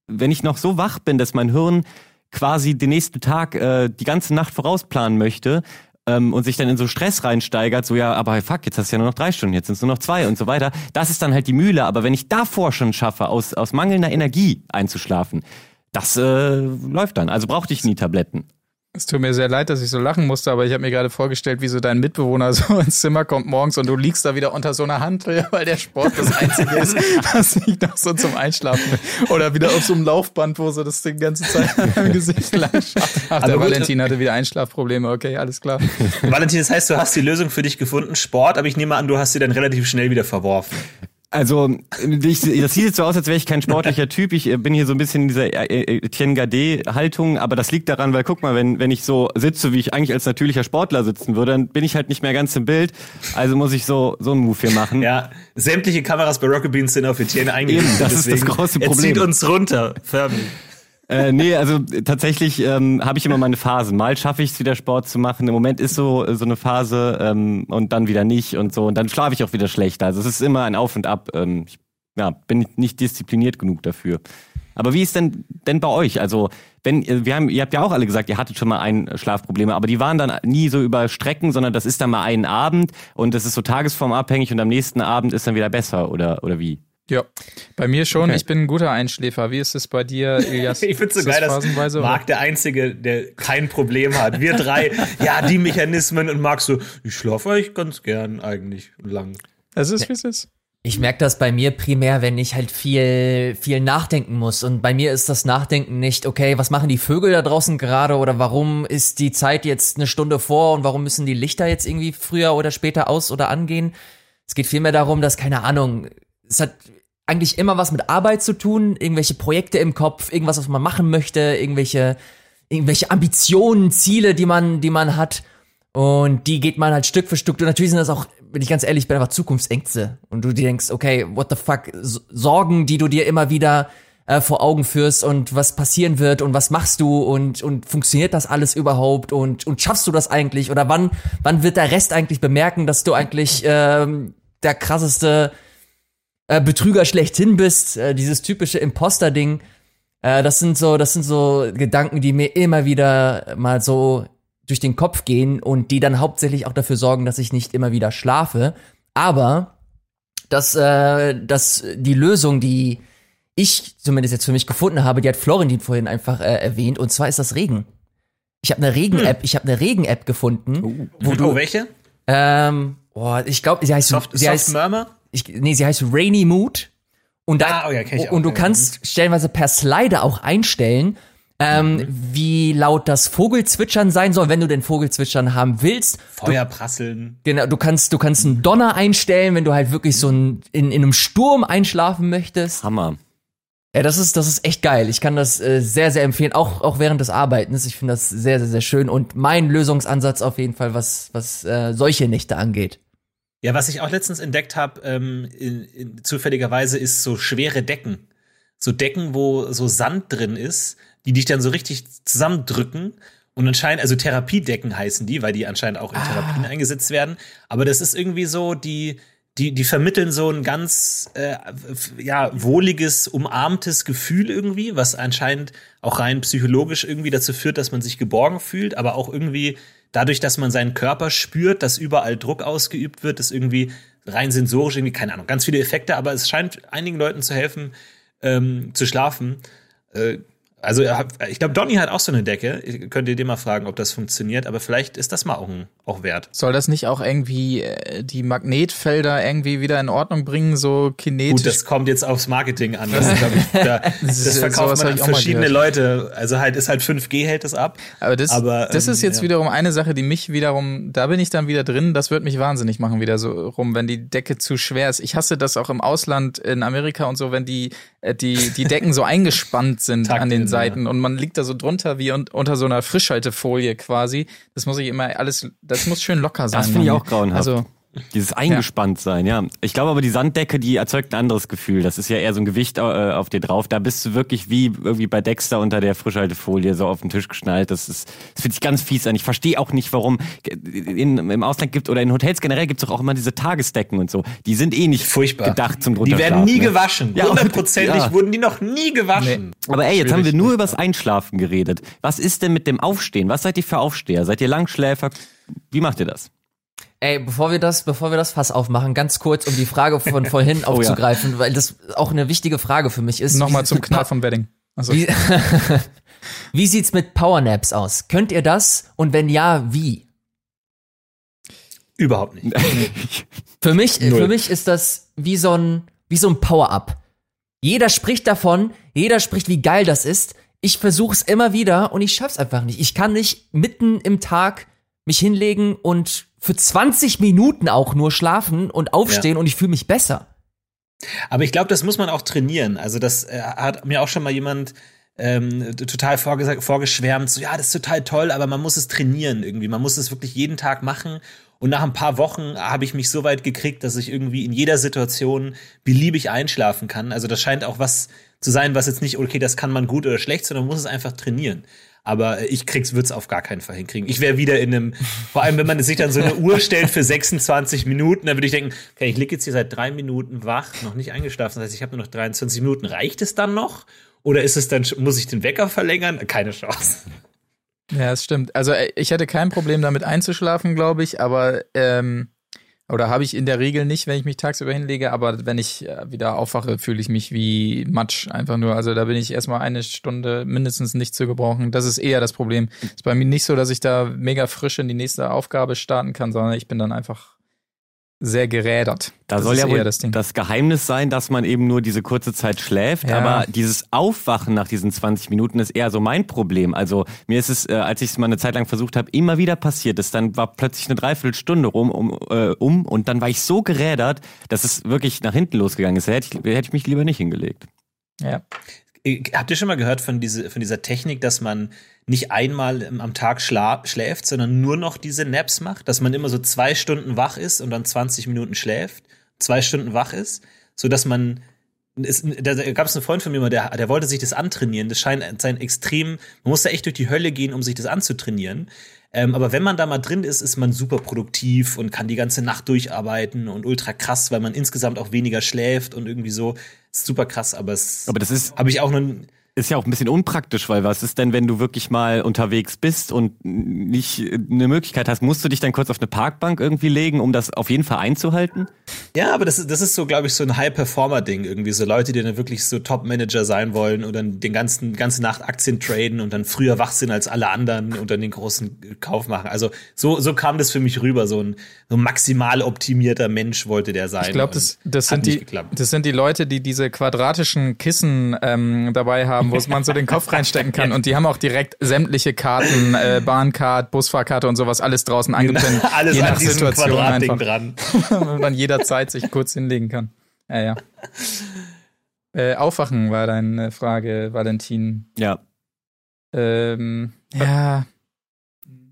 wenn ich noch so wach bin, dass mein Hirn quasi den nächsten Tag äh, die ganze Nacht vorausplanen möchte, ähm, und sich dann in so Stress reinsteigert, so ja, aber fuck, jetzt hast du ja nur noch drei Stunden, jetzt sind es nur noch zwei und so weiter. Das ist dann halt die Mühle. Aber wenn ich davor schon schaffe, aus, aus mangelnder Energie einzuschlafen, das äh, läuft dann. Also brauchte ich nie Tabletten. Es tut mir sehr leid, dass ich so lachen musste, aber ich habe mir gerade vorgestellt, wie so dein Mitbewohner <laughs> so ins Zimmer kommt morgens und du liegst da wieder unter so einer Hand, <laughs> weil der Sport das Einzige ist, <laughs> was ich noch so zum Einschlafen Oder wieder auf so einem Laufband, wo so das die ganze Zeit im Gesicht lang. Ach, der Valentin hatte wieder Einschlafprobleme, okay, alles klar. Valentin, das heißt, du hast die Lösung für dich gefunden, Sport, aber ich nehme an, du hast sie dann relativ schnell wieder verworfen. Also, ich, das sieht jetzt so aus, als wäre ich kein sportlicher Typ. Ich äh, bin hier so ein bisschen in dieser äh, äh, Etienne Gade-Haltung, aber das liegt daran, weil guck mal, wenn, wenn ich so sitze, wie ich eigentlich als natürlicher Sportler sitzen würde, dann bin ich halt nicht mehr ganz im Bild. Also muss ich so, so einen Move hier machen. Ja, sämtliche Kameras bei Rocket Beans sind auf Etienne. Eben, das ist das große Problem. Er zieht uns runter, förmlich. Äh, nee, also tatsächlich ähm, habe ich immer meine Phasen. Mal schaffe ich es wieder Sport zu machen. Im Moment ist so so eine Phase ähm, und dann wieder nicht und so und dann schlafe ich auch wieder schlechter. Also es ist immer ein Auf und Ab. Ähm, ich ja, bin nicht diszipliniert genug dafür. Aber wie ist denn denn bei euch? Also wenn wir haben, ihr habt ja auch alle gesagt, ihr hattet schon mal ein Schlafprobleme, aber die waren dann nie so über Strecken, sondern das ist dann mal einen Abend und das ist so tagesformabhängig und am nächsten Abend ist dann wieder besser oder oder wie? Ja, bei mir schon. Okay. Ich bin ein guter Einschläfer. Wie ist es bei dir, <laughs> Elias? ich finde es so geil, dass Marc der Einzige, der kein Problem hat. Wir drei, <laughs> ja, die Mechanismen und Marc so, ich schlafe eigentlich ganz gern eigentlich lang. Es ist, wie es ist. Ich merke das bei mir primär, wenn ich halt viel, viel nachdenken muss. Und bei mir ist das Nachdenken nicht, okay, was machen die Vögel da draußen gerade oder warum ist die Zeit jetzt eine Stunde vor und warum müssen die Lichter jetzt irgendwie früher oder später aus oder angehen? Es geht vielmehr darum, dass, keine Ahnung, es hat eigentlich immer was mit Arbeit zu tun, irgendwelche Projekte im Kopf, irgendwas, was man machen möchte, irgendwelche, irgendwelche Ambitionen, Ziele, die man, die man hat. Und die geht man halt Stück für Stück. Und natürlich sind das auch, wenn ich ganz ehrlich bin, einfach Zukunftsängste. Und du dir denkst, okay, what the fuck, Sorgen, die du dir immer wieder äh, vor Augen führst und was passieren wird und was machst du und, und funktioniert das alles überhaupt und, und schaffst du das eigentlich? Oder wann, wann wird der Rest eigentlich bemerken, dass du eigentlich ähm, der krasseste äh, Betrüger schlechthin bist? Äh, dieses typische Imposter-Ding. Äh, das sind so, das sind so Gedanken, die mir immer wieder mal so durch den Kopf gehen und die dann hauptsächlich auch dafür sorgen, dass ich nicht immer wieder schlafe. Aber dass, äh, dass die Lösung, die ich zumindest jetzt für mich gefunden habe, die hat Florentin vorhin einfach äh, erwähnt, und zwar ist das Regen. Ich habe eine Regen-App, hm. ich habe eine Regen-App gefunden. Oh. Wo du, oh, welche? Ähm, oh, ich glaube, sie heißt Soft, sie Soft heißt, Murmur? Ich, nee, sie heißt Rainy Mood. Und, da, ah, oh ja, ich und du kannst stellenweise per Slider auch einstellen, ähm, mhm. wie laut das Vogelzwitschern sein soll, wenn du den Vogelzwitschern haben willst. Feuerprasseln. Genau, du kannst, du kannst einen Donner einstellen, wenn du halt wirklich so ein, in, in einem Sturm einschlafen möchtest. Hammer. Ja, das ist, das ist echt geil. Ich kann das äh, sehr, sehr empfehlen, auch, auch während des Arbeitens. Ich finde das sehr, sehr, sehr schön und mein Lösungsansatz auf jeden Fall, was, was äh, solche Nächte angeht. Ja, was ich auch letztens entdeckt habe, ähm, in, in, zufälligerweise, ist so schwere Decken. So Decken, wo so Sand drin ist, die dich dann so richtig zusammendrücken. Und anscheinend, also Therapiedecken heißen die, weil die anscheinend auch in ah. Therapien eingesetzt werden. Aber das ist irgendwie so, die, die, die vermitteln so ein ganz, äh, ja, wohliges, umarmtes Gefühl irgendwie, was anscheinend auch rein psychologisch irgendwie dazu führt, dass man sich geborgen fühlt, aber auch irgendwie dadurch, dass man seinen Körper spürt, dass überall Druck ausgeübt wird, ist irgendwie rein sensorisch irgendwie, keine Ahnung, ganz viele Effekte, aber es scheint einigen Leuten zu helfen, ähm, zu schlafen. Äh, also ich glaube, Donny hat auch so eine Decke. Könnt ihr dir mal fragen, ob das funktioniert, aber vielleicht ist das mal auch, ein, auch wert. Soll das nicht auch irgendwie äh, die Magnetfelder irgendwie wieder in Ordnung bringen, so kinetisch? Gut, das kommt jetzt aufs Marketing an. Das, ich, da, <laughs> das, das verkauft man an verschiedene Leute. Also halt ist halt 5G hält es ab. Aber das, aber, das ähm, ist jetzt ja. wiederum eine Sache, die mich wiederum, da bin ich dann wieder drin, das wird mich wahnsinnig machen wieder so rum, wenn die Decke zu schwer ist. Ich hasse das auch im Ausland, in Amerika und so, wenn die, äh, die, die Decken so <laughs> eingespannt sind an den Seiten und man liegt da so drunter wie un unter so einer Frischhaltefolie quasi. Das muss ich immer alles, das muss schön locker sein. Das finde ich auch grauenhaft. Also dieses eingespannt ja. sein, ja. Ich glaube aber, die Sanddecke, die erzeugt ein anderes Gefühl. Das ist ja eher so ein Gewicht äh, auf dir drauf. Da bist du wirklich wie irgendwie bei Dexter unter der Frischhaltefolie so auf den Tisch geschnallt. Das ist, das fühlt sich ganz fies an. Ich verstehe auch nicht, warum in, im Ausland gibt oder in Hotels generell gibt es auch immer diese Tagesdecken und so. Die sind eh nicht Furchtbar. gedacht zum drunter Die werden nie ne? gewaschen. Ja, Hundertprozentig ja. wurden die noch nie gewaschen. Nee. Aber ey, jetzt haben wir nur übers Einschlafen geredet. Was ist denn mit dem Aufstehen? Was seid ihr für Aufsteher? Seid ihr Langschläfer? Wie macht ihr das? Ey, bevor wir das, bevor wir das Fass aufmachen, ganz kurz, um die Frage von vorhin <laughs> oh, aufzugreifen, ja. weil das auch eine wichtige Frage für mich ist. Nochmal zum Knall vom Wedding. Also. Wie, <laughs> wie sieht's mit Powernaps aus? Könnt ihr das? Und wenn ja, wie? Überhaupt nicht. <laughs> für mich, für mich ist das wie so ein, wie so ein Power-Up. Jeder spricht davon, jeder spricht, wie geil das ist. Ich versuche es immer wieder und ich schaff's einfach nicht. Ich kann nicht mitten im Tag mich hinlegen und für 20 Minuten auch nur schlafen und aufstehen ja. und ich fühle mich besser. Aber ich glaube, das muss man auch trainieren. Also das äh, hat mir auch schon mal jemand ähm, total vorgeschwärmt, so ja, das ist total toll, aber man muss es trainieren irgendwie. Man muss es wirklich jeden Tag machen. Und nach ein paar Wochen habe ich mich so weit gekriegt, dass ich irgendwie in jeder Situation beliebig einschlafen kann. Also das scheint auch was zu sein, was jetzt nicht, okay, das kann man gut oder schlecht, sondern man muss es einfach trainieren. Aber ich krieg's, würd's auf gar keinen Fall hinkriegen. Ich wäre wieder in einem, vor allem wenn man sich dann so eine Uhr stellt für 26 Minuten, dann würde ich denken, okay, ich liege jetzt hier seit drei Minuten wach, noch nicht eingeschlafen. Das heißt, ich habe nur noch 23 Minuten. Reicht es dann noch? Oder ist es dann, muss ich den Wecker verlängern? Keine Chance. Ja, es stimmt. Also äh, ich hätte kein Problem damit einzuschlafen, glaube ich, aber ähm, oder habe ich in der Regel nicht, wenn ich mich tagsüber hinlege, aber wenn ich äh, wieder aufwache, fühle ich mich wie Matsch einfach nur. Also da bin ich erstmal eine Stunde mindestens nicht zu gebrauchen. Das ist eher das Problem. Ist bei mir nicht so, dass ich da mega frisch in die nächste Aufgabe starten kann, sondern ich bin dann einfach sehr gerädert. Da Das soll ist ja wohl das das. Geheimnis sein, dass man eben nur diese kurze Zeit schläft. Ja. Aber dieses Aufwachen nach diesen 20 Minuten ist eher so mein Problem. Also mir ist es, äh, als ich es mal eine Zeit lang versucht habe, immer wieder passiert. Es dann war plötzlich eine Dreiviertelstunde rum um, äh, um und dann war ich so gerädert, dass es wirklich nach hinten losgegangen ist. Da hätte ich, hätte ich mich lieber nicht hingelegt. Ja. Äh, Habt ihr schon mal gehört von, diese, von dieser Technik, dass man nicht einmal am Tag schla schläft, sondern nur noch diese Naps macht? Dass man immer so zwei Stunden wach ist und dann 20 Minuten schläft, zwei Stunden wach ist, so dass man es, da gab es einen Freund von mir, der, der wollte sich das antrainieren. Das scheint sein extrem, man muss da echt durch die Hölle gehen, um sich das anzutrainieren. Ähm, aber wenn man da mal drin ist, ist man super produktiv und kann die ganze Nacht durcharbeiten und ultra krass, weil man insgesamt auch weniger schläft und irgendwie so. Ist super krass, aber es Aber das ist, habe ich auch noch. Ist ja auch ein bisschen unpraktisch, weil was ist denn, wenn du wirklich mal unterwegs bist und nicht eine Möglichkeit hast, musst du dich dann kurz auf eine Parkbank irgendwie legen, um das auf jeden Fall einzuhalten? Ja, aber das, ist- das ist so, glaube ich, so ein High-Performer-Ding irgendwie. So Leute, die dann wirklich so Top-Manager sein wollen und dann den ganzen, ganze Nacht Aktien traden und dann früher wach sind als alle anderen und dann den großen Kauf machen. Also so, so kam das für mich rüber. So ein, so ein maximal optimierter Mensch wollte der sein. Ich glaube, das, das, sind nicht die, geklappt. das sind die Leute, die diese quadratischen Kissen ähm, dabei haben, wo man so den Kopf reinstecken kann. Und die haben auch direkt sämtliche Karten, äh, Bahncard, Busfahrkarte und sowas, alles draußen angepinnt. <laughs> Alles je an nach diesem Situation Quadratding einfach. dran. <laughs> Wo man jederzeit sich kurz hinlegen kann. Ja, ja. Äh, Aufwachen war deine Frage, Valentin. Ja. Ähm, ja,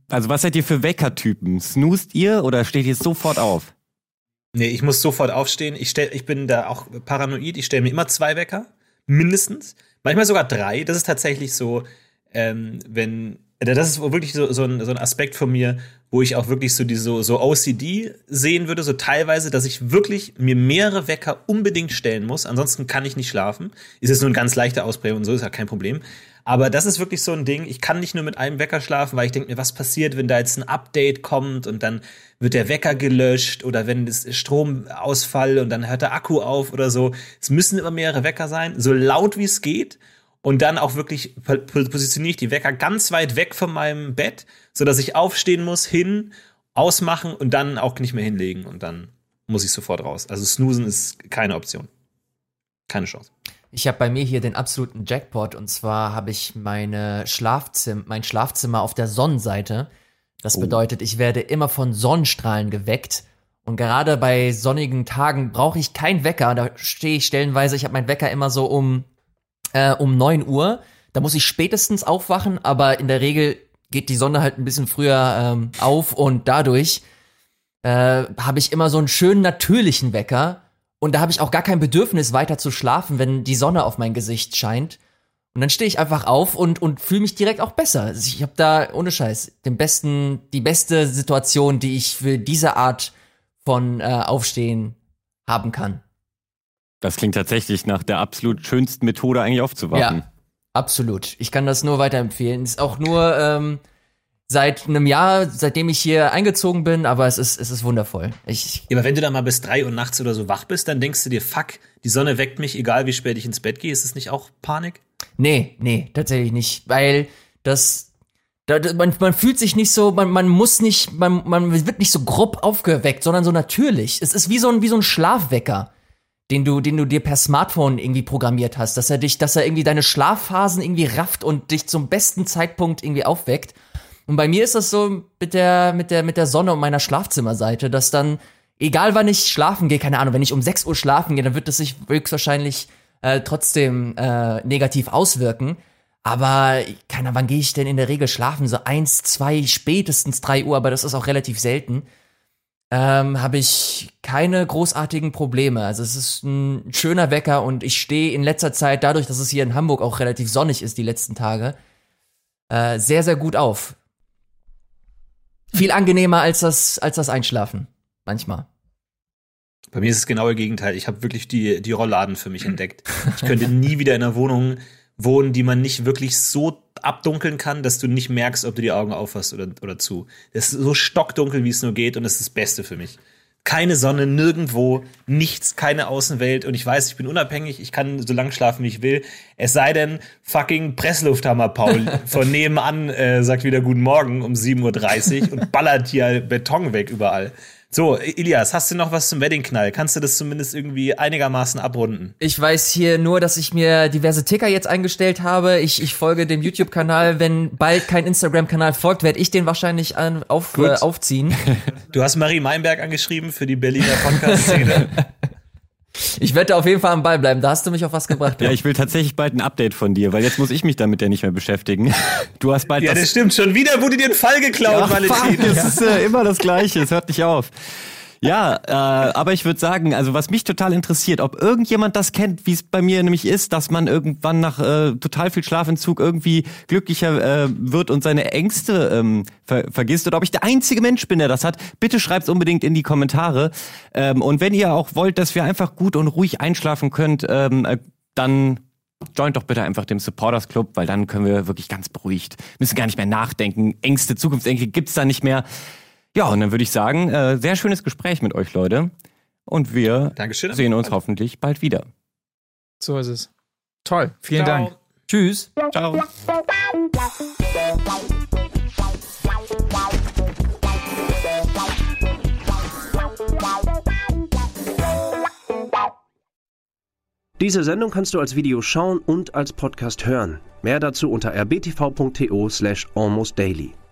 Also was seid ihr für Weckertypen? Snoost ihr oder steht ihr sofort auf? Nee, ich muss sofort aufstehen. Ich, stell, ich bin da auch paranoid. Ich stelle mir immer zwei Wecker, mindestens. Manchmal sogar drei. Das ist tatsächlich so, ähm, wenn. Das ist wirklich so, so, ein, so ein Aspekt von mir, wo ich auch wirklich so diese so, so OCD sehen würde, so teilweise, dass ich wirklich mir mehrere Wecker unbedingt stellen muss. Ansonsten kann ich nicht schlafen. Ist jetzt nur ein ganz leichter Ausprägung und so, ist ja kein Problem. Aber das ist wirklich so ein Ding. Ich kann nicht nur mit einem Wecker schlafen, weil ich denke mir, was passiert, wenn da jetzt ein Update kommt und dann wird der Wecker gelöscht oder wenn es Stromausfall und dann hört der Akku auf oder so. Es müssen immer mehrere Wecker sein, so laut wie es geht. Und dann auch wirklich po- positioniere ich die Wecker ganz weit weg von meinem Bett, so dass ich aufstehen muss, hin, ausmachen und dann auch nicht mehr hinlegen und dann muss ich sofort raus. Also snoosen ist keine Option. Keine Chance. Ich habe bei mir hier den absoluten Jackpot und zwar habe ich meine Schlafzim mein Schlafzimmer auf der Sonnenseite. Das bedeutet, ich werde immer von Sonnenstrahlen geweckt. Und gerade bei sonnigen Tagen brauche ich keinen Wecker. Da stehe ich stellenweise, ich habe meinen Wecker immer so um, äh, um 9 Uhr. Da muss ich spätestens aufwachen, aber in der Regel geht die Sonne halt ein bisschen früher ähm, auf und dadurch äh, habe ich immer so einen schönen natürlichen Wecker und da habe ich auch gar kein Bedürfnis weiter zu schlafen, wenn die Sonne auf mein Gesicht scheint. Und dann stehe ich einfach auf und, und fühle mich direkt auch besser. Also ich habe da ohne Scheiß den besten, die beste Situation, die ich für diese Art von äh, Aufstehen haben kann. Das klingt tatsächlich nach der absolut schönsten Methode eigentlich aufzuwachen. Ja, absolut. Ich kann das nur weiterempfehlen. Ist auch nur ähm, seit einem Jahr, seitdem ich hier eingezogen bin, aber es ist, es ist wundervoll. Ich, Ja, aber wenn du da mal bis drei Uhr nachts oder so wach bist, dann denkst du dir, fuck, die Sonne weckt mich, egal wie spät ich ins Bett gehe. Ist das nicht auch Panik? Nee, nee, tatsächlich nicht. Weil das. Da, da- man, man fühlt sich nicht so, man, man muss nicht, man, man wird nicht so grob aufgeweckt, sondern so natürlich. Es ist wie so ein, wie so ein Schlafwecker, den du, den du dir per Smartphone irgendwie programmiert hast, dass er dich, dass er irgendwie deine Schlafphasen irgendwie rafft und dich zum besten Zeitpunkt irgendwie aufweckt. Und bei mir ist das so mit der, mit der, mit der Sonne und meiner Schlafzimmerseite, dass dann, egal wann ich schlafen gehe, keine Ahnung, wenn ich um 6 Uhr schlafen gehe, dann wird es sich höchstwahrscheinlich äh, trotzdem äh, negativ auswirken. Aber, keine Ahnung, wann gehe ich denn in der Regel schlafen? So eins, zwei, spätestens drei Uhr, aber das ist auch relativ selten. Ähm, habe ich keine großartigen Probleme. Also es ist ein schöner Wecker und ich stehe in letzter Zeit, dadurch, dass es hier in Hamburg auch relativ sonnig ist die letzten Tage, äh, sehr, sehr gut auf. Viel angenehmer als das, als das Einschlafen. Manchmal. Bei mir ist es genau das Gegenteil. Ich habe wirklich die, die Rollladen für mich <laughs> entdeckt. Ich könnte nie wieder in einer Wohnung wohnen, die man nicht wirklich so abdunkeln kann, dass du nicht merkst, ob du die Augen aufhast oder, oder zu. Das ist so stockdunkel, wie es nur geht und das ist das Beste für mich. Keine Sonne, nirgendwo, nichts, keine Außenwelt und ich weiß, ich bin unabhängig, ich kann so lang schlafen, wie ich will. Es sei denn, fucking Presslufthammer Paul <laughs> von nebenan äh, sagt wieder Guten Morgen um 7.30 Uhr und ballert hier Beton weg überall. So, Ilias, hast du noch was zum Wedding-Knall? Kannst du das zumindest irgendwie einigermaßen abrunden? Ich weiß hier nur, dass ich mir diverse Ticker jetzt eingestellt habe. Ich, ich folge dem YouTube-Kanal. Wenn bald kein Instagram-Kanal folgt, werde ich den wahrscheinlich an, auf, äh, aufziehen. <laughs> Du hast Marie Meinberg angeschrieben für die Berliner Podcast-Szene. <laughs> Ich werde auf jeden Fall am Ball bleiben. Da hast du mich auf was gebracht. Ja, ich will tatsächlich bald ein Update von dir, weil jetzt muss ich mich damit ja nicht mehr beschäftigen. Du hast bald ja, das, das stimmt. Schon wieder wurde dir ein Fall geklaut, Ach, Valentin. Fuck, es ist äh, immer das Gleiche. Es hört nicht auf. Ja, äh, aber ich würde sagen, also was mich total interessiert, ob irgendjemand das kennt, wie es bei mir nämlich ist, dass man irgendwann nach äh, total viel Schlafentzug irgendwie glücklicher äh, wird und seine Ängste ähm, ver vergisst oder ob ich der einzige Mensch bin, der das hat. Bitte schreibt's unbedingt in die Kommentare. Ähm, und wenn ihr auch wollt, dass wir einfach gut und ruhig einschlafen könnt, ähm, äh, dann joint doch bitte einfach dem Supporters Club, weil dann können wir wirklich ganz beruhigt, müssen gar nicht mehr nachdenken. Ängste, Zukunftsängste gibt's da nicht mehr. Ja, und dann würde ich sagen, äh, sehr schönes Gespräch mit euch, Leute. Und wir Dankeschön. sehen uns hoffentlich bald wieder. So ist es. Toll. Vielen Ciao. Dank. Tschüss. Ciao. Diese Sendung kannst du als Video schauen und als Podcast hören. Mehr dazu unter rbtv.to slash almostdaily.